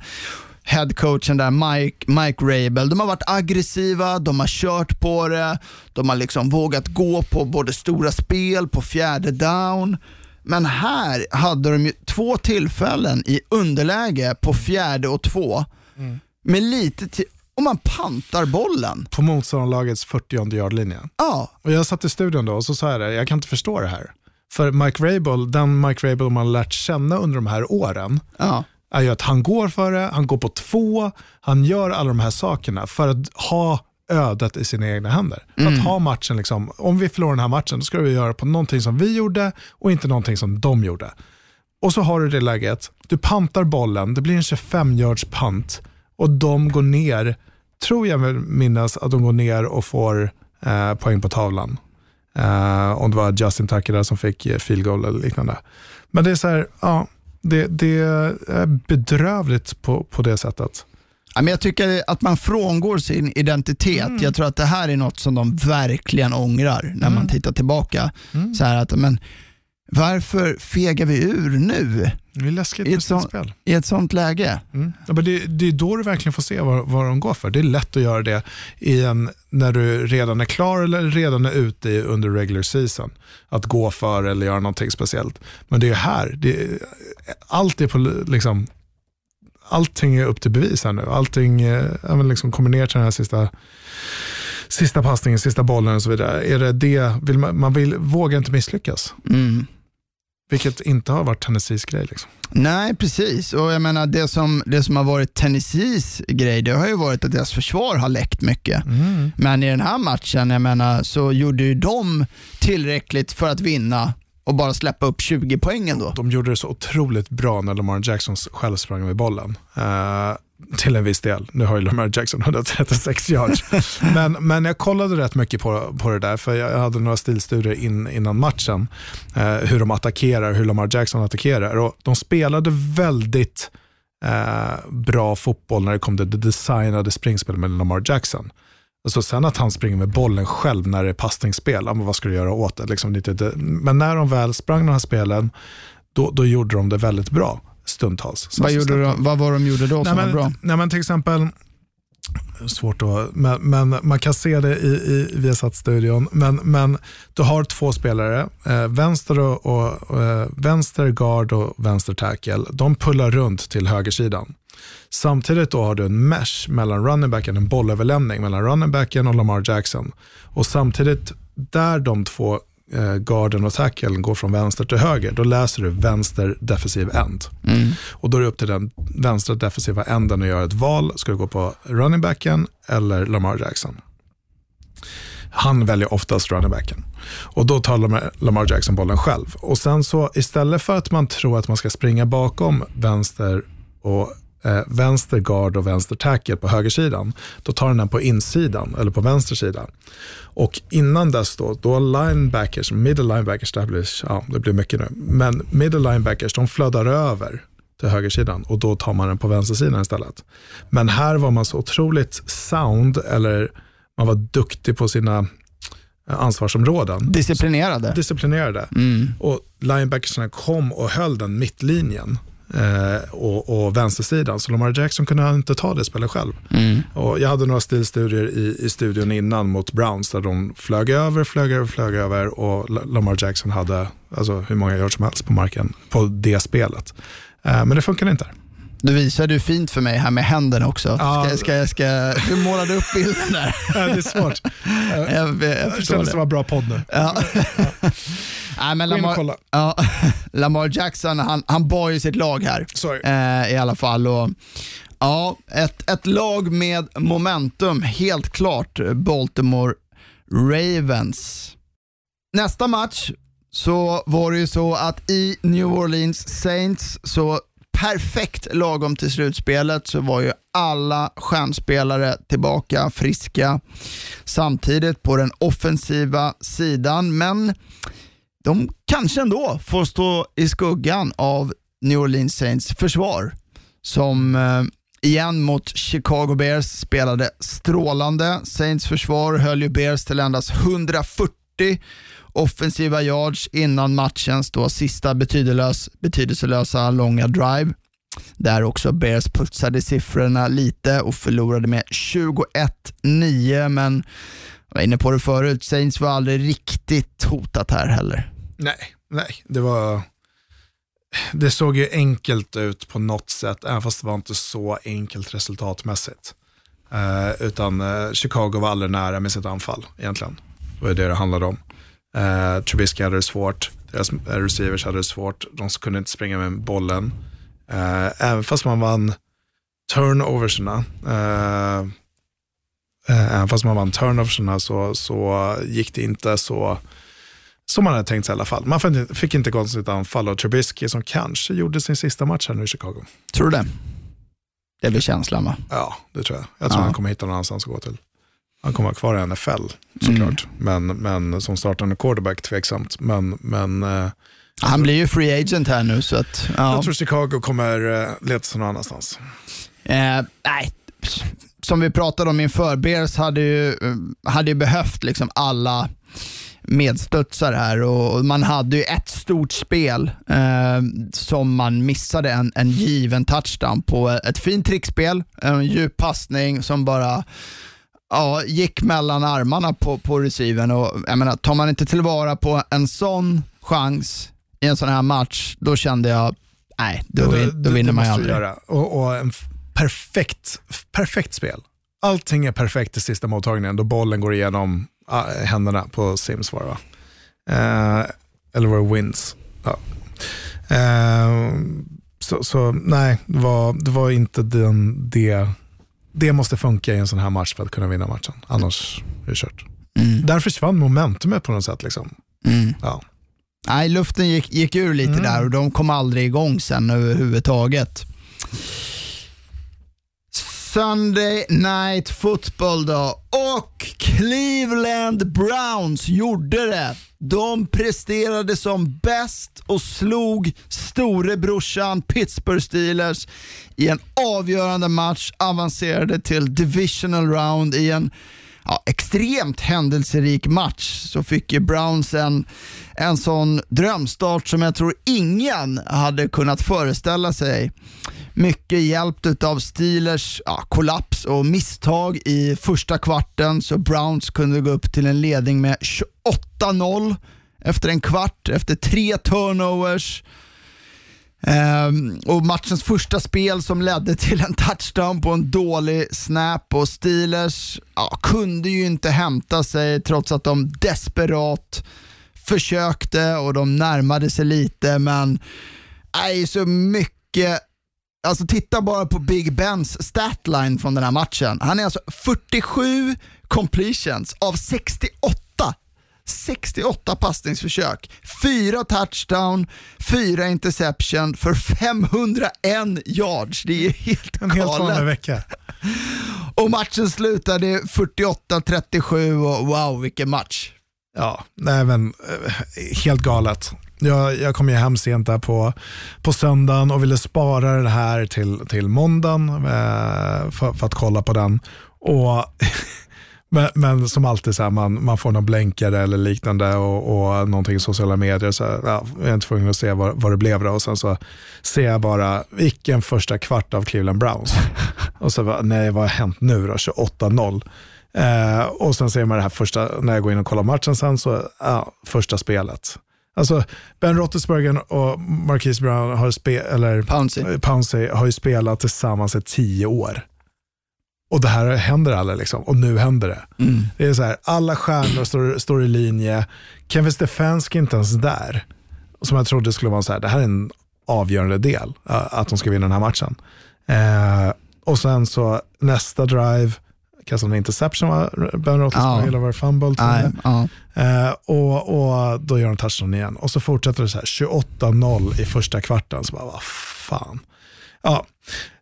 headcoachen där, Mike, Mike Rabel. De har varit aggressiva, de har kört på det, de har liksom vågat gå på både stora spel, på fjärde down. Men här hade de två tillfällen i underläge på fjärde och två. Mm. Med lite till och man pantar bollen. På motståndarlagets 40 yard-linje. Ja. Och jag satt i studion då och så sa jag det, jag kan inte förstå det här. För Mike Rabel, den Mike Rabel man lärt känna under de här åren, ja. Är ju att han går för det, han går på två, han gör alla de här sakerna för att ha ödet i sina egna händer. Mm. Att ha matchen, liksom, om vi förlorar den här matchen, då ska vi göra på någonting som vi gjorde och inte någonting som de gjorde. Och så har du det läget, du pantar bollen, det blir en 25 yards pant och de går ner, tror jag minnas att de går ner och får eh, poäng på tavlan. Eh, om det var Justin Tucker som fick eh, field goal eller liknande. Men det är så här, ja, det, det är bedrövligt på, på det sättet. Jag tycker att man frångår sin identitet. Mm. Jag tror att det här är något som de verkligen ångrar när mm. man tittar tillbaka. Mm. Så här att, men, varför fegar vi ur nu? Det är läskigt I ett, så, spel. I ett sånt läge. Mm. Ja, men det, det, är då du verkligen får se vad, vad de går för. Det är lätt att göra det i en, när du redan är klar eller redan är ute under regular season. Att gå för eller göra någonting speciellt. Men det är här, det, allt är på liksom, allting är upp till bevis här nu. Allting eh, liksom kommer ner till den här sista, sista passningen, sista bollen och så vidare. Är det det, vill man, man vill, vågar inte misslyckas. Mm. Vilket inte har varit Tennessees grej. Liksom. Nej, precis. Och jag menar, det, som, det som har varit Tennessees grej, det har ju varit att deras försvar har läckt mycket. Mm. Men i den här matchen, jag menar, så gjorde ju de tillräckligt för att vinna och bara släppa upp 20 poängen då. De gjorde det så otroligt bra när Lamar Jackson själv sprang med bollen. Uh, till en viss del. Nu har ju Lamar Jackson 136 yards. <laughs> men, men jag kollade rätt mycket på, på det där, för jag hade några stilstudier in, innan matchen. Uh, hur de attackerar, hur Lamar Jackson attackerar. Och de spelade väldigt uh, bra fotboll när det kom till det designade springspelet med Lamar Jackson. Alltså sen att han springer med bollen själv när det är passningsspel, men vad ska du göra åt det? Liksom lite, men när de väl sprang de här spelen, då, då gjorde de det väldigt bra stundtals. Vad, gjorde de, vad var de gjorde då nej, som men, var bra? Nej, men till exempel, svårt att, men, men man kan se det i, i Viasat-studion. Men, men du har två spelare, eh, vänster, och, och eh, vänster guard och vänster tackle. De pullar runt till högersidan. Samtidigt då har du en mesh mellan running backen, en bollöverlämning mellan running backen och Lamar Jackson. Och samtidigt där de två garden och tacklen går från vänster till höger, då läser du vänster defensiv end. Mm. Och då är det upp till den vänstra defensiva änden att göra ett val. Ska du gå på running backen eller Lamar Jackson? Han väljer oftast running backen. Och då tar Lamar Jackson bollen själv. Och sen så istället för att man tror att man ska springa bakom vänster och eh, vänster guard och vänster tackle på högersidan, då tar den den på insidan eller på vänster sida. Och innan dess då, då linebackers, middle linebackers, det, blir, ja, det blir mycket nu, men middle linebackers, de flödar över till högersidan och då tar man den på vänstersidan istället. Men här var man så otroligt sound, eller man var duktig på sina eh, ansvarsområden. Disciplinerade. Disciplinerade. Mm. Och linebackersna kom och höll den mittlinjen eh, och, och vänstersidan. Så Lamar Jackson kunde inte ta det spelet själv. Mm. Och jag hade några stilstudier i, i studion innan mot Browns där de flög över, flög över, flög över och La- Lamar Jackson hade alltså, hur många yards som helst på marken på det spelet. Eh, men det funkade inte. Du visade ju fint för mig här med händerna också. Ja. Ska, ska, ska, du målade upp bilden där. <laughs> Eh, det är svårt. Eh, Jag, jag det förstår kändes som en bra podd nu. Ja. <laughs> Nej, men Gå in och Lamar, kolla. ja, <laughs> Lamar Jackson, han, han bar ju sitt lag här Sorry. eh, i alla fall. Och, ja, ett, ett lag med momentum, helt klart. Baltimore Ravens. Nästa match så var det ju så att i New Orleans Saints, så perfekt lagom till slutspelet, så var ju alla stjärnspelare tillbaka friska samtidigt på den offensiva sidan. Men de kanske ändå får stå i skuggan av New Orleans Saints försvar som eh, igen mot Chicago Bears spelade strålande. Saints försvar höll ju Bears till endast 140 offensiva yards innan matchens då sista betydelös, betydelselösa långa drive. Där också Bears putsade siffrorna lite och förlorade med 21-9, men jag var inne på det förut, Saints var aldrig riktigt hotat här heller. Nej, nej, det var... Det såg ju enkelt ut på något sätt, även fast det var inte så enkelt resultatmässigt. Eh, utan eh, Chicago var aldrig nära med sitt anfall egentligen. Det var ju det det handlade om. Eh, Trubisky hade det svårt, deras eh, receivers hade det svårt, de kunde inte springa med bollen. Eh, även fast man vann turnoverserna, eh, eh, även fast man vann turnoverserna så, så gick det inte så som man hade tänkt sig i alla fall. Man fick inte- sitt anfall och Trubisky som kanske gjorde sin sista match här nu i Chicago. Tror du det? Det blir känslan va? Ja, det tror jag. Jag tror Ja. han kommer hitta någon annanstans att gå till. Han kommer vara kvar i NFL såklart, men, men som startande quarterback tveksamt. Men, men eh, Han blir ju free agent här nu så att, ja. jag tror Chicago kommer eh, leta sig någon annanstans. Eh, nej, som vi pratade om inför, Bears hade ju, eh, hade ju behövt liksom alla medstudsare här och man hade ju ett stort spel eh, som man missade en, en given touchdown på ett fint trickspel, en djup passning som bara ja, gick mellan armarna på, på receiven och jag menar, tar man inte tillvara på en sån chans i en sån här match, då kände jag, nej, då, vin, det- då vinner det man ju aldrig. göra. Och, och en perfekt, perfekt spel. Allting är perfekt i sista mottagningen då bollen går igenom ah, händerna på Sims var det va? Eh, eller var det Wins? Ja. Eh, så, så nej, det var, det var inte den, det. Det måste funka i en sån här match för att kunna vinna matchen. Annars är det kört. Mm. Där försvann momentumet på något sätt. Liksom. Mm. Ja. Nej, luften gick, gick ur lite Mm. där och de kom aldrig igång sen överhuvudtaget. Sunday Night Football då och Cleveland Browns gjorde det. De presterade som bäst och slog storebrorsan Pittsburgh Steelers i en avgörande match, avancerade till divisional round i en ja, extremt händelserik match så fick ju Browns en, en sån drömstart som jag tror ingen hade kunnat föreställa sig mycket hjälpt av Steelers ja, kollaps och misstag i första kvarten så Browns kunde gå upp till en ledning med 28-0 efter en kvart, efter tre turnovers. Um, och matchens första spel som ledde till en touchdown på en dålig snap och Steelers ja, kunde ju inte hämta sig trots att de desperat försökte och de närmade sig lite men nej, så mycket Alltså titta bara på Big Bens statline från den här matchen. Han är alltså 47 completions av 68 68 passningsförsök, 4 touchdown, 4 interception för 501 yards. Det är helt En helt vanlig galet. vecka. <laughs> Och matchen slutade 48-37 och wow vilken match. Ja, nej men eh, helt galet. Jag, jag kom ju hem sent där på, på söndagen och ville spara det här till, till måndagen eh, för, för att kolla på den. Och <laughs> men, men som alltid, så här, man, man får någon blänkare eller liknande och, och någonting i sociala medier. Så här, ja, jag är inte tvungen att se vad, vad det blev då. Och sen så ser jag bara, vilken första kvart av Cleveland Browns. <laughs> och så bara, nej vad har hänt nu då? 28-0. Eh, och sen ser man det här första, när jag går in och kollar matchen sen, så ja, första spelet. Alltså Ben Roethlisberger och Marquise Brown har, spe, eller, Pouncey. eh, Pouncey har ju spelat tillsammans i tio år. Och det här händer aldrig liksom, och nu händer det. Mm. Det är så här, alla stjärnor står, står i linje. Kevin Stefanski är inte ens där. Som jag trodde skulle vara så här, det här är en avgörande del, eh, att de ska vinna den här matchen. Eh, och sen så nästa drive, kastade en interception va? Ben Roethlisberger, Ja. var fumble? Nej, ja. Eh, och, och då gör de touchdown igen. Och så fortsätter det så här, 28-0 i första kvarten. Så bara, vad fan. Ja.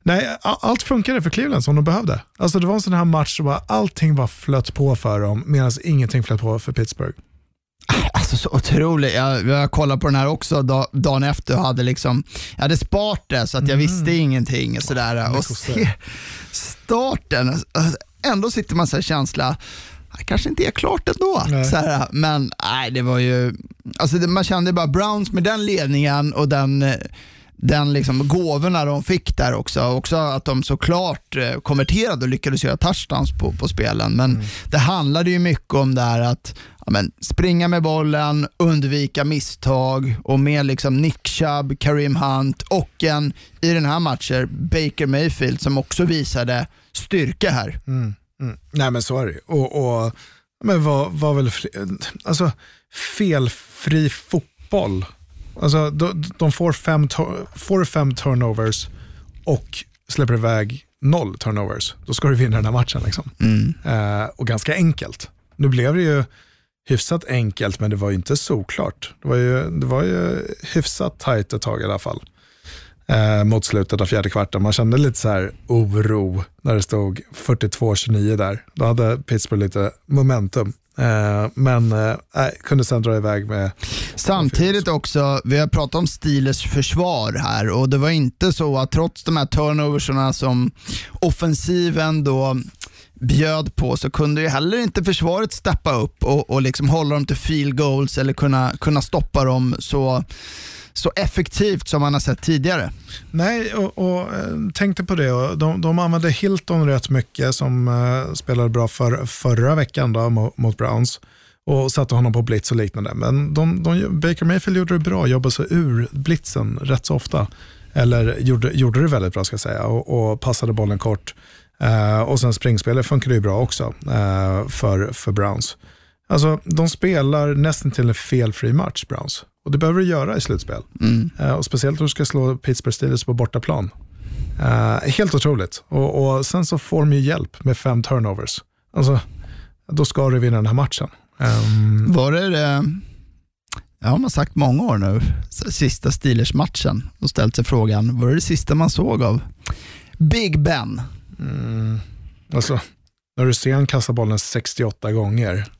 Nej, allt funkade för Cleveland som de behövde. Alltså det var en sån här match bara, allting var flött på för dem, medan ingenting flöt på för Pittsburgh. Alltså så otroligt. Jag, jag kollade på den här också dag, dagen efter och hade liksom, jag hade sparat det så att jag visste ingenting. Sådär. Och se starten, alltså, ändå sitter man så här känsla, det kanske inte är klart ändå. Nej. Så här, men nej, det var ju, alltså det, man kände bara Browns med den ledningen och den den liksom gåvorna de fick där också. Också att de såklart eh, konverterade och lyckades göra touchdowns på, på spelen. Men det handlade ju mycket om det här att ja, men, springa med bollen, undvika misstag och med liksom Nick Chubb, Kareem Hunt och en, i den här matchen, Baker Mayfield som också visade styrka här. Mm. Nej men så är det och, och Men var, var väl, fri, alltså felfri fotboll. Alltså de, de får, fem, får fem turnovers och släpper iväg noll turnovers. Då ska du vinna den här matchen. Liksom. Eh, och ganska enkelt. Nu blev det ju hyfsat enkelt, men det var ju inte såklart. Det var ju, det var ju hyfsat tajt ett tag i alla fall. Eh, mot slutet av fjärde kvarten. Man kände lite så här oro när det stod 42-29 där. Då hade Pittsburgh lite momentum. Eh, men eh, kunde sen dra iväg med Samtidigt också, vi har pratat om Steelers försvar här och det var inte så att trots de här turnoversarna som offensiven då bjöd på så kunde ju heller inte försvaret steppa upp och, och liksom hålla dem till field goals eller kunna, kunna stoppa dem så, så effektivt som man har sett tidigare. Nej, och, och eh, tänkte på det. De, de använde Hilton rätt mycket som eh, spelade bra för, förra veckan då, mot, mot Browns och satte honom på blitz och liknande. Men de, de, Baker Mayfield gjorde det bra, jobbade sig ur blitzen rätt så ofta. Eller gjorde, gjorde det väldigt bra ska jag säga och, och passade bollen kort. Eh, och sen springspelet funkade ju bra också eh, för, för Browns. Alltså, de spelar nästan till en felfri match, Browns. Och det behöver du göra i slutspel. Eh, och speciellt om du ska slå Pittsburgh Steelers på bortaplan. Helt otroligt. Och, och sen så får de ju hjälp med fem turnovers. Alltså, då ska du vinna den här matchen. Ehm, Var det det, ja man har sagt många år nu, sista Steelers-matchen och ställt sig frågan, var det det sista man såg av Big Ben? Alltså, när du ser han kasta bollen 68 gånger. <laughs>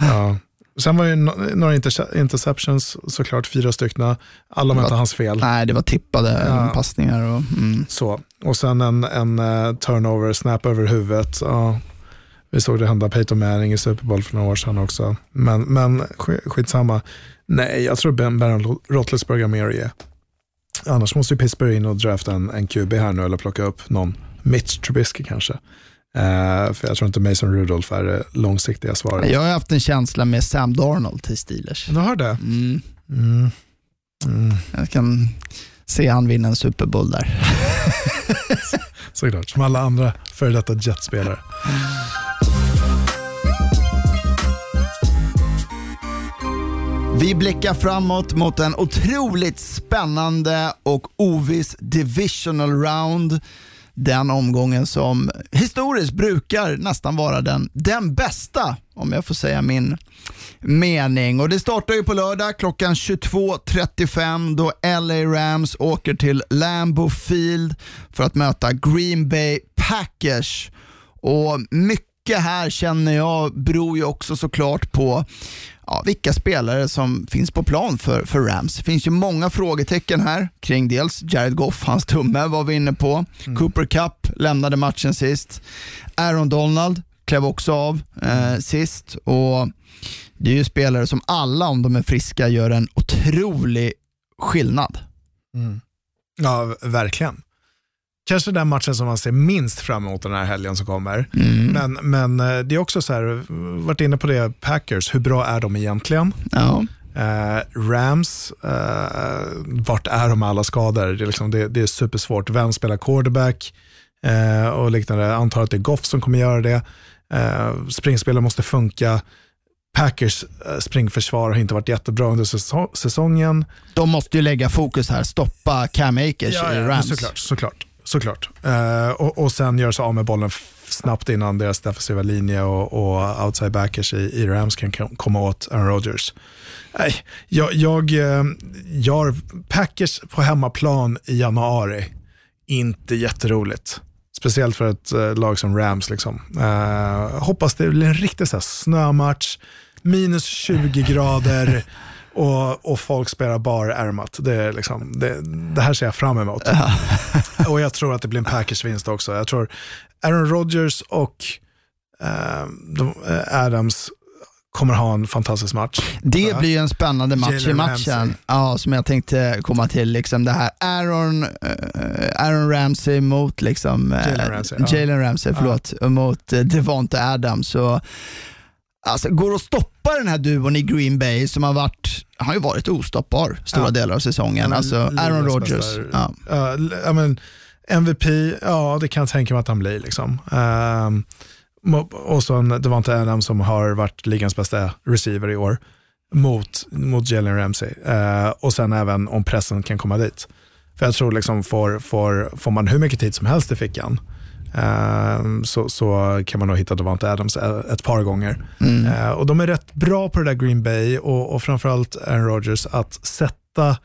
Ja. Sen var det några interce- interceptions, såklart fyra stycken. Alla var inte hans fel. Nej, det var tippade Ja. passningar. Och, mm. Så. Och sen en, en eh, turnover, snap över huvudet. Ja. Vi såg det hända Peyton Manning i Super Bowl för några år sedan också. Men, men sk- skitsamma. Nej, jag tror Ben, ben Roethlisberger har mer att ge. Annars måste ju Pittsburgh in och drafta en, en QB här nu eller plocka upp någon Mitch Trubisky kanske. Uh, för jag tror inte Mason Rudolph är det långsiktiga svaret. Jag har haft en känsla med Sam Darnold till Steelers. Du har det? Mm. Mm. Mm. Jag kan se han vinna en Super Bowl där. <laughs> Såklart, som alla andra före detta Jetspelare. Vi blickar framåt mot en otroligt spännande och oviss divisional round. Den omgången som historiskt brukar nästan vara den, den bästa, om jag får säga min mening. Och Det startar ju på lördag klockan 22.35 då LA Rams åker till Lambeau Field för att möta Green Bay Packers. Och Mycket här känner jag beror ju också såklart på ja, vilka spelare som finns på plan för, för Rams. Det finns ju många frågetecken här kring dels Jared Goff, hans tumme var vi inne på. Mm. Cooper Cup lämnade matchen sist. Aaron Donald klev också av eh, sist. Och Det är ju spelare som alla, om de är friska, gör en otrolig skillnad. Mm. Ja, verkligen kanske den matchen som man ser minst fram emot den här helgen som kommer. Mm. Men, men eh, det är också så här, varit inne på det, Packers, hur bra är de egentligen? Ja. Uh, Rams, uh, vart är de med alla skador? Det är, liksom, det, det är supersvårt. Vem spelar quarterback? Uh, och liknande. Antar att det är Goff som kommer göra det. Uh, springspelen måste funka. Packers springförsvar har inte varit jättebra under säsongen. De måste ju lägga fokus här, stoppa Cam Akers ja, i Rams. Såklart, såklart. Såklart. Eh, och, och sen göra sig av med bollen snabbt innan deras defensiva linje och, och outside backers i, i Rams kan komma åt Aaron Rodgers. Nej, jag, jag, eh, jag Packers på hemmaplan i januari, inte jätteroligt. Speciellt för ett eh, lag som Rams. Liksom. Eh, hoppas det blir en riktig så här, snömatch, minus 20 grader. <laughs> och, och folk spelar barärmat. Det, liksom, det, det här ser jag fram emot. <laughs> och jag tror att det blir en Packers-vinst också. Jag tror Aaron Rodgers och eh, de, eh, Adams kommer ha en fantastisk match. Det blir en spännande match Jalen i matchen. Ja, som jag tänkte komma till. Liksom det här Aaron, uh, Aaron Ramsey mot liksom, uh, Jalen Ramsey, ja. Ramsey förlåt, ja. mot Devonta Adams. Och, alltså, går att stoppa den här duon i Green Bay som har varit han har ju varit ostoppbar stora ja. delar av säsongen. alltså Aaron Rodgers. Ja. Uh, men, MVP, ja det kan jag tänka mig att han blir. Liksom. Uh, och så det var inte Adam som har varit ligans bästa receiver i år mot, mot Jalen Ramsey. Uh, och sen även om pressen kan komma dit. För jag tror liksom får, får, får man hur mycket tid som helst i fickan så, så kan man nog hitta Davante Adams ett par gånger. Mm. Uh, och De är rätt bra på det där Green Bay och, och framförallt Aaron Rodgers att sätta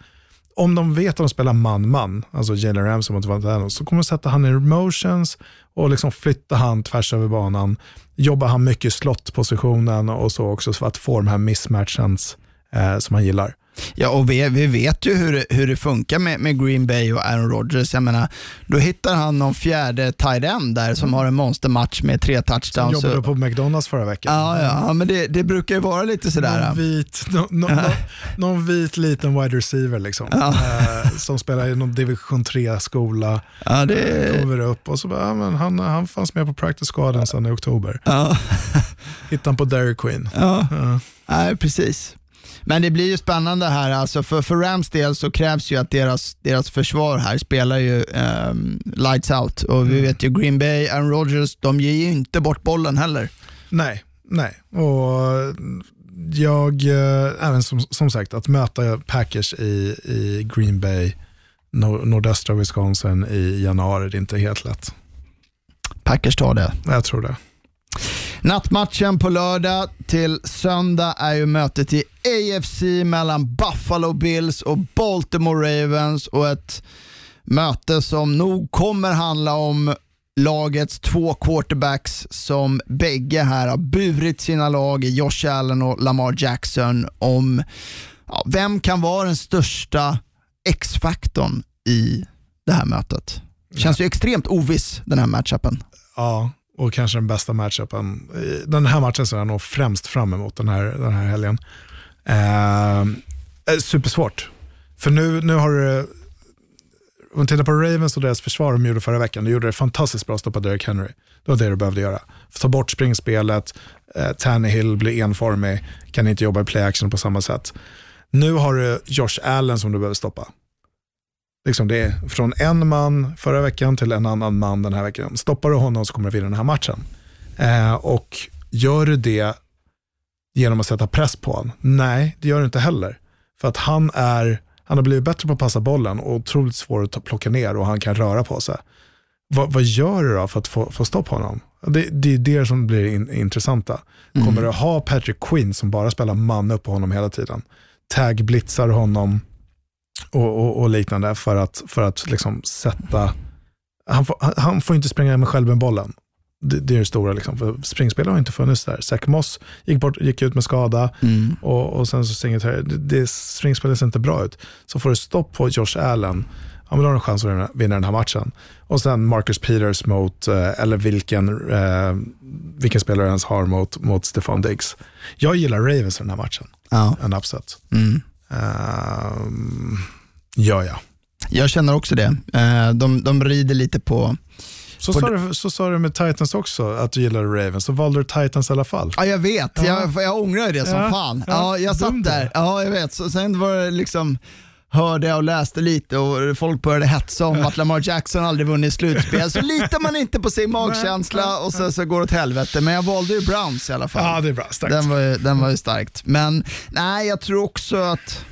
om de vet att de spelar man-man, alltså Jalen Ramsey mot Davante Adams, så kommer de sätta han i motions och liksom flytta han tvärs över banan. Jobbar han mycket i slottpositionen och så också för att få de här mismatchens eh, som han gillar. Ja, och vi, vi vet ju hur det, hur det funkar med, med Green Bay och Aaron Rodgers. Jag menar, då hittar han någon fjärde tight end där som mm. har en monstermatch med tre touchdowns. Som jobbade på McDonalds förra veckan. Ja, ja men det, det brukar ju vara lite sådär. Någon vit, no, no, no, någon vit liten wide receiver liksom. Ja. Eh, som spelar i någon division 3-skola. Ja, det... Kommer upp och så bara, ja, men han, han fanns med på practice squaden sedan i oktober. Ja. Hittade han på Dairy Queen. Ja, ja. Nej, precis. Men det blir ju spännande här. Alltså för, för Rams del så krävs ju att deras, deras försvar här spelar ju um, lights out. Och vi mm. vet ju Green Bay, Aaron Rodgers, de ger ju inte bort bollen heller. Nej, nej. Och jag, äh, även som, som sagt, att möta Packers i, i Green Bay, nord nordöstra Wisconsin i januari, det är inte helt lätt. Packers tar det. Jag tror det. Nattmatchen på lördag till söndag är ju mötet i AFC mellan Buffalo Bills och Baltimore Ravens och ett möte som nog kommer handla om lagets två quarterbacks som bägge här har burit sina lag, i Josh Allen och Lamar Jackson, om ja, vem kan vara den största X-faktorn i det här mötet. Känns ju extremt oviss den här matchupen. Ja, och kanske den bästa matchupen. Den här matchen ser jag nog främst fram emot den här, den här helgen. Ehm, eh, supersvårt. För nu, nu har du Om man tittar på Ravens och deras försvar de gjorde förra veckan, de gjorde det fantastiskt bra att stoppa Derek Henry. Det var det du behövde göra. Ta bort springspelet, eh, Tannehill blir enformig, kan inte jobba i play action på samma sätt. Nu har du Josh Allen som du behöver stoppa. Liksom det är från en man förra veckan till en annan man den här veckan. Stoppar du honom så kommer du vinna den här matchen. Eh, och gör du det genom att sätta press på honom? Nej, det gör du inte heller. För att han, är, han har blivit bättre på att passa bollen och otroligt svår att plocka ner och han kan röra på sig. Va, vad gör du då för att få, få stopp på honom? Det, det är det som blir in, intressanta. Kommer du ha Patrick Quinn som bara spelar man upp på honom hela tiden? Tag-blitzar honom och, och, och liknande för att, för att liksom sätta... Han får, han- får inte springa med själv med bollen. Det, det är det stora. Liksom. För springspel har inte funnits där. Zach Moss gick, bort, gick ut med skada och, och sen så Singletary. Det, det springspelet ser inte bra ut. Så får du stopp på Josh Allen, ja, men då har du en chans att vinna, den här matchen. Och sen Marcus Peters mot, eh, eller vilken, eh, vilken spelare ens har mot, mot Stefan Diggs. Jag gillar Ravens i den här matchen. Ja. En upset. Mm. Ehm, ja, ja. Jag känner också det. Eh, De, de rider lite på... Så På sa, du, så sa du med Titans också, att du gillade Ravens. Så valde du Titans i alla fall. Ja, jag vet. Jag, jag ångrar det som Ja, fan. ja, Ja, jag satt där. Ja, jag vet. Så, sen var det liksom hörde jag och läste lite och folk började hetsa om att Lamar Jackson aldrig vunnit slutspel. Så litar man inte på sin magkänsla och så, så går det åt helvete. Men jag valde ju Browns i alla fall. Ja, det är bra. Starkt. Den var, ju, den var ju starkt. Men nej, jag tror också att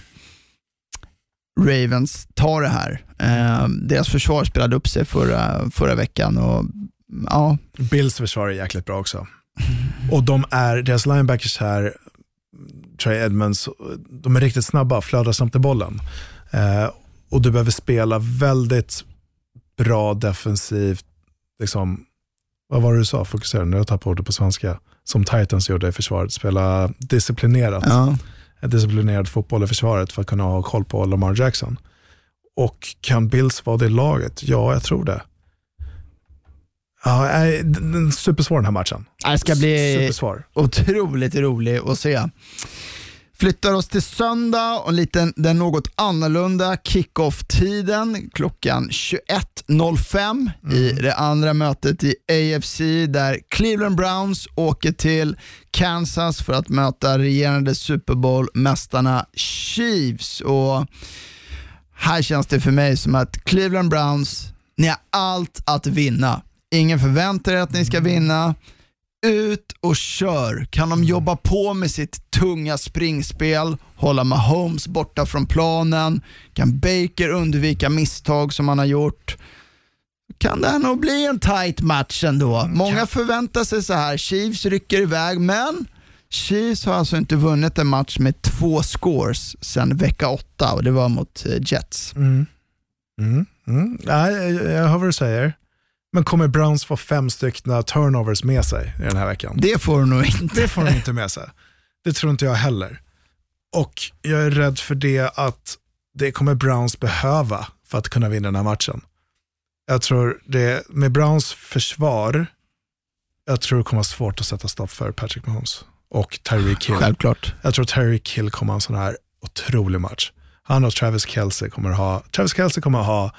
Ravens tar det här. Eh, deras försvar spelade upp sig förra, förra veckan och ja, Bills försvar är jäkligt bra också. Och de är, deras linebackers här, Trey Edmonds, de är riktigt snabba, flödar snabbt i bollen. Eh, och du behöver spela väldigt bra defensivt, liksom, vad var det du sa, fokusera, nu har jag tappat ordet på svenska, som Titans gjorde i försvaret, spela disciplinerat. ja. En disciplinerad fotboll i försvaret för att kunna ha koll på Lamar Jackson. Och kan Bills vara det laget? Ja, jag tror det. Ja, supersvår den här matchen. Det ska bli Supersvår. otroligt rolig att se. Flyttar oss till söndag och lite den något annorlunda kick-off-tiden klockan 21.05 i det andra mötet i AFC där Cleveland Browns åker till Kansas för att möta regerande Super Bowl-mästarna Chiefs. Och här känns det för mig som att Cleveland Browns, ni har allt att vinna. Ingen förväntar er att ni ska vinna. Ut och kör. Kan de jobba på med sitt tunga springspel, hålla Mahomes borta från planen, kan Baker undvika misstag som han har gjort, kan det här nog bli en tight match ändå. Många förväntar sig så här, Chiefs rycker iväg, men Chiefs har alltså inte vunnit en match med två scores sedan vecka åtta och det var mot eh, Jets. Mm. Mm. Mm. Jag hör vad du säger. Men kommer Browns få fem stycken turnovers med sig i den här veckan? Det får du nog inte. Det får de inte med sig. Det tror inte jag heller. Och jag är rädd för det att det kommer Browns behöva för att kunna vinna den här matchen. Jag tror det, med Browns försvar, jag tror det kommer vara svårt att sätta stopp för Patrick Mahomes och Tyreek Hill. Självklart. Jag tror Tyreek Hill kommer ha en sån här otrolig match. Han och Travis Kelce kommer ha, Travis Kelce kommer ha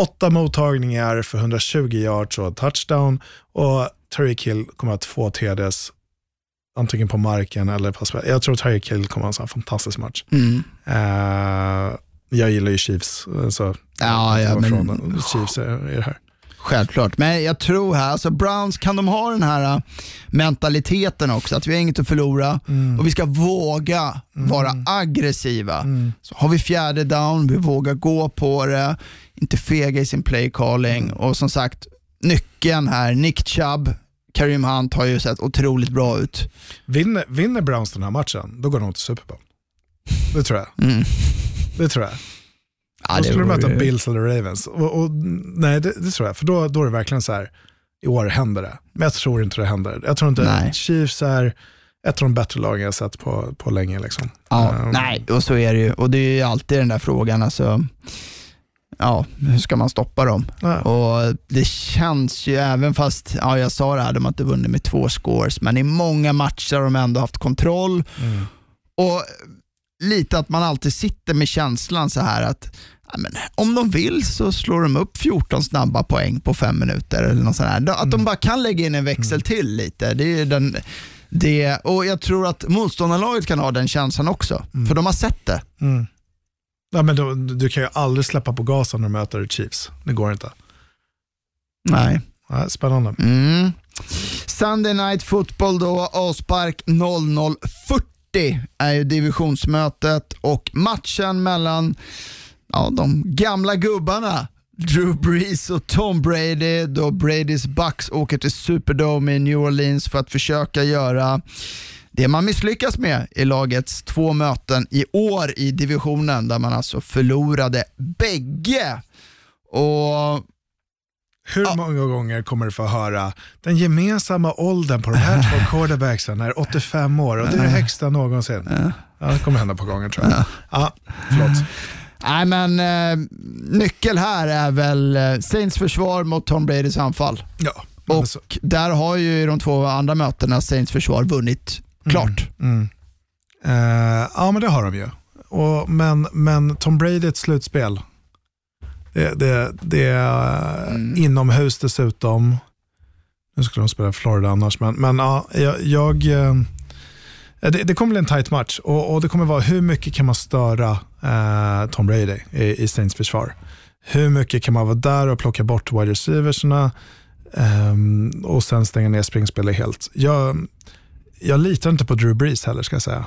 åtta mottagningar för 120 yards och touchdown och Tyreek Hill kommer ha två TDs antingen på marken eller på. Jag tror Tyreek Hill kommer ha en sån fantastisk match. Mm. Eh, jag gillar ju Chiefs. Så Ja, ja, men- Chiefs är, är det här. Självklart, men jag tror här, alltså Browns, kan de ha den här äh, mentaliteten också, att vi har inget att förlora och vi ska våga vara aggressiva. Så har vi fjärde down, vi vågar gå på det, inte fega i sin play calling och som sagt, nyckeln här, Nick Chubb, Kareem Hunt har ju sett otroligt bra ut. Vinner, vinner Browns den här matchen, då går de till Super Bowl. Det tror jag. Mm. Det tror jag. Ja, då skulle de vore möta Bills eller Ravens. Och, och, nej, det, det tror jag. För då, då är det verkligen så här, i år händer det. Men jag tror inte det händer. Jag tror inte Nej. Chiefs är ett av de bättre lagen jag sett på, på länge. Liksom. Ja, Um, nej, och så är det ju. Och det är ju alltid den där frågan, alltså, ja, hur ska man stoppa dem? Ja. Och Det känns ju, även fast ja, jag sa det här, de har inte vunnit med två scores, men i många matcher har de ändå haft kontroll. Mm. Och lite att man alltid sitter med känslan så här att men, om de vill så slår de upp 14 snabba poäng på fem minuter. eller något sånt här. Att de bara kan lägga in en växel till lite. Det är den, det, och Jag tror att motståndarlaget kan ha den känslan också, för de har sett det. Ja, men då, du kan ju aldrig släppa på gasen när du möter Chiefs. Det går inte. Nej. Ja, spännande. Mm. Sunday Night Football då, avspark 00.40 är ju divisionsmötet och matchen mellan ja, de gamla gubbarna Drew Brees och Tom Brady då Bradys Bucks åker till Superdome i New Orleans för att försöka göra det man misslyckas med i lagets två möten i år i divisionen där man alltså förlorade bägge. Och Hur många gånger kommer du få höra den gemensamma åldern på de här två <laughs> quarterbacksen är 85 år och det är det högsta någonsin? Ja, det kommer hända på gånger tror jag. Ja, förlåt. Nej, men eh, nyckel här är väl eh, Saints försvar mot Tom Bradys anfall. Ja, Och så- där har ju de två andra mötena Saints försvar vunnit klart. Eh, ja, men det har de ju. Och, men, men Tom Brady ett slutspel. Det, det, det är Mm. inomhus dessutom. Nu skulle de spela Florida annars, men, men ja, jag, jag eh, det, det kommer bli en tight match och, och det kommer vara hur mycket kan man störa eh, Tom Brady i, i Saints försvar. Hur mycket kan man vara där och plocka bort wide receiversna ehm, och sen stänga ner springspelet helt. Jag, jag litar inte på Drew Brees heller ska jag säga.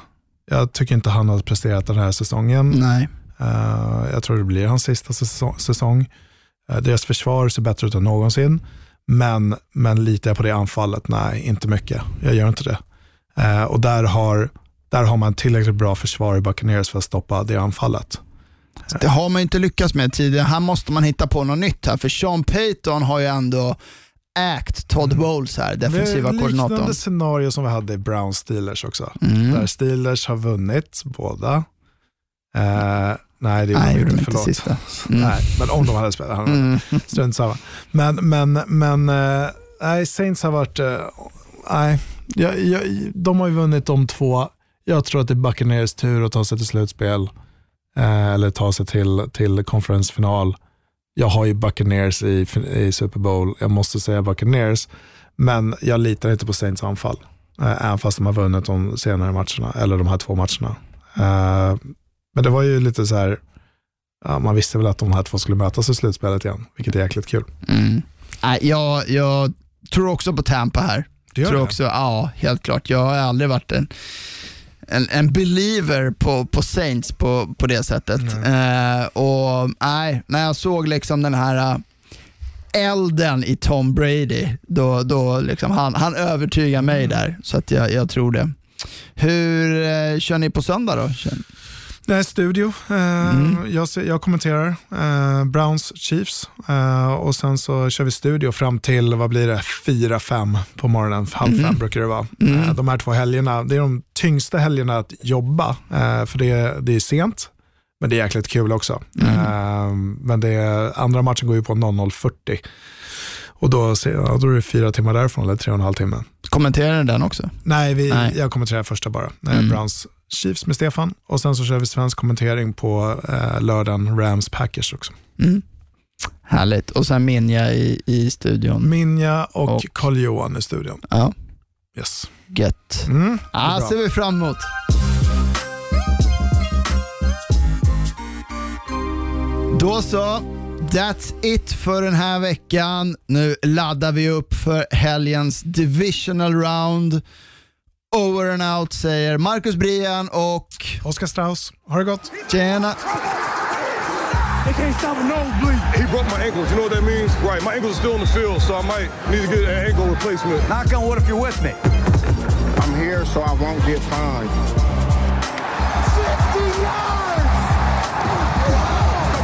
Jag tycker inte han har presterat den här säsongen. Nej. Eh, jag tror det blir hans sista säsong. Eh, deras försvar ser bättre ut än någonsin. Men, men litar jag på det anfallet? Nej, inte mycket. Jag gör inte det. Eh, och där har, där har man tillräckligt bra försvar i Buccaneers för att stoppa det anfallet. Det har man inte lyckats med tidigare. Här måste man hitta på något nytt här, för Sean Payton har ju ändå ägt Todd Bowles här, defensiva det är koordinatorn. liknande scenario som vi hade i Brown Steelers också. Mm. Där Steelers har vunnit båda. Eh, nej, det gjorde de inte Förlåt. sista. Mm. Nej, men om de hade spelat. hade de Mm. Strunt samma. Men, men, men eh, nej, Saints har varit, eh, nej, jag, jag, de har ju vunnit de två. Jag tror att det är Buccaneers tur att ta sig till slutspel eh, eller ta sig till, till konferensfinal. Jag har ju Buccaneers i, i Super Bowl, jag måste säga Buccaneers, men jag litar inte på Saints anfall. Eh, även fast de har vunnit de senare matcherna, eller de här två matcherna. Eh, men det var ju lite så här, ja, man visste väl att de här två skulle mötas i slutspelet igen, vilket är jäkligt kul. Mm. Jag, jag tror också på Tampa här. Det gör tror det? också, ja, helt klart. Jag har aldrig varit en, en, en believer på, på Saints på, på det sättet. Eh, och nej, när jag såg liksom den här eh, elden i Tom Brady, då, då liksom han, han övertygar mig Mm. där. Så att jag, jag tror det. Hur eh, kör ni på söndag då? Nej, studio. Eh, jag, ser, jag kommenterar eh, Browns Chiefs eh, och sen så kör vi studio fram till, vad blir det, 4-5 på morgonen. Halv fem brukar det vara. Eh, de här två helgerna, det är de tyngsta helgerna att jobba, eh, för det, det är sent, men det är jäkligt kul också. Eh, men det andra matchen går ju på 00.40 och då, ja, då är det fyra timmar därifrån, eller tre och en halv timme. Kommenterar ni den också? Nej, vi, Nej. jag kommenterar första bara. Eh, Browns Chiefs med Stefan och sen så kör vi svensk kommentering på eh, lördagen Rams Packers också. Härligt. Och sen Minja i, i studion. Minja och, Och- Carl-Johan i studion. Ja, Yes. gött. Mm, bra. ser vi fram emot. Då så, that's it för den här veckan. Nu laddar vi upp för helgens divisional round. Over and out säger Marcus Brian och Oskar Strauss, ha det gott. tjena. They can't stop a nosebleed. He broke my ankles. You know what that means? Right. My ankles are still in the field, so I might need to get an ankle replacement. Knock on wood if you're with me. I'm here so I won't get fined. 60 yards!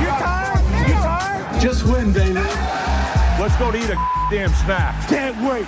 You tired? You tired? Just win, David. Let's go to eat a damn snack. Can't wait.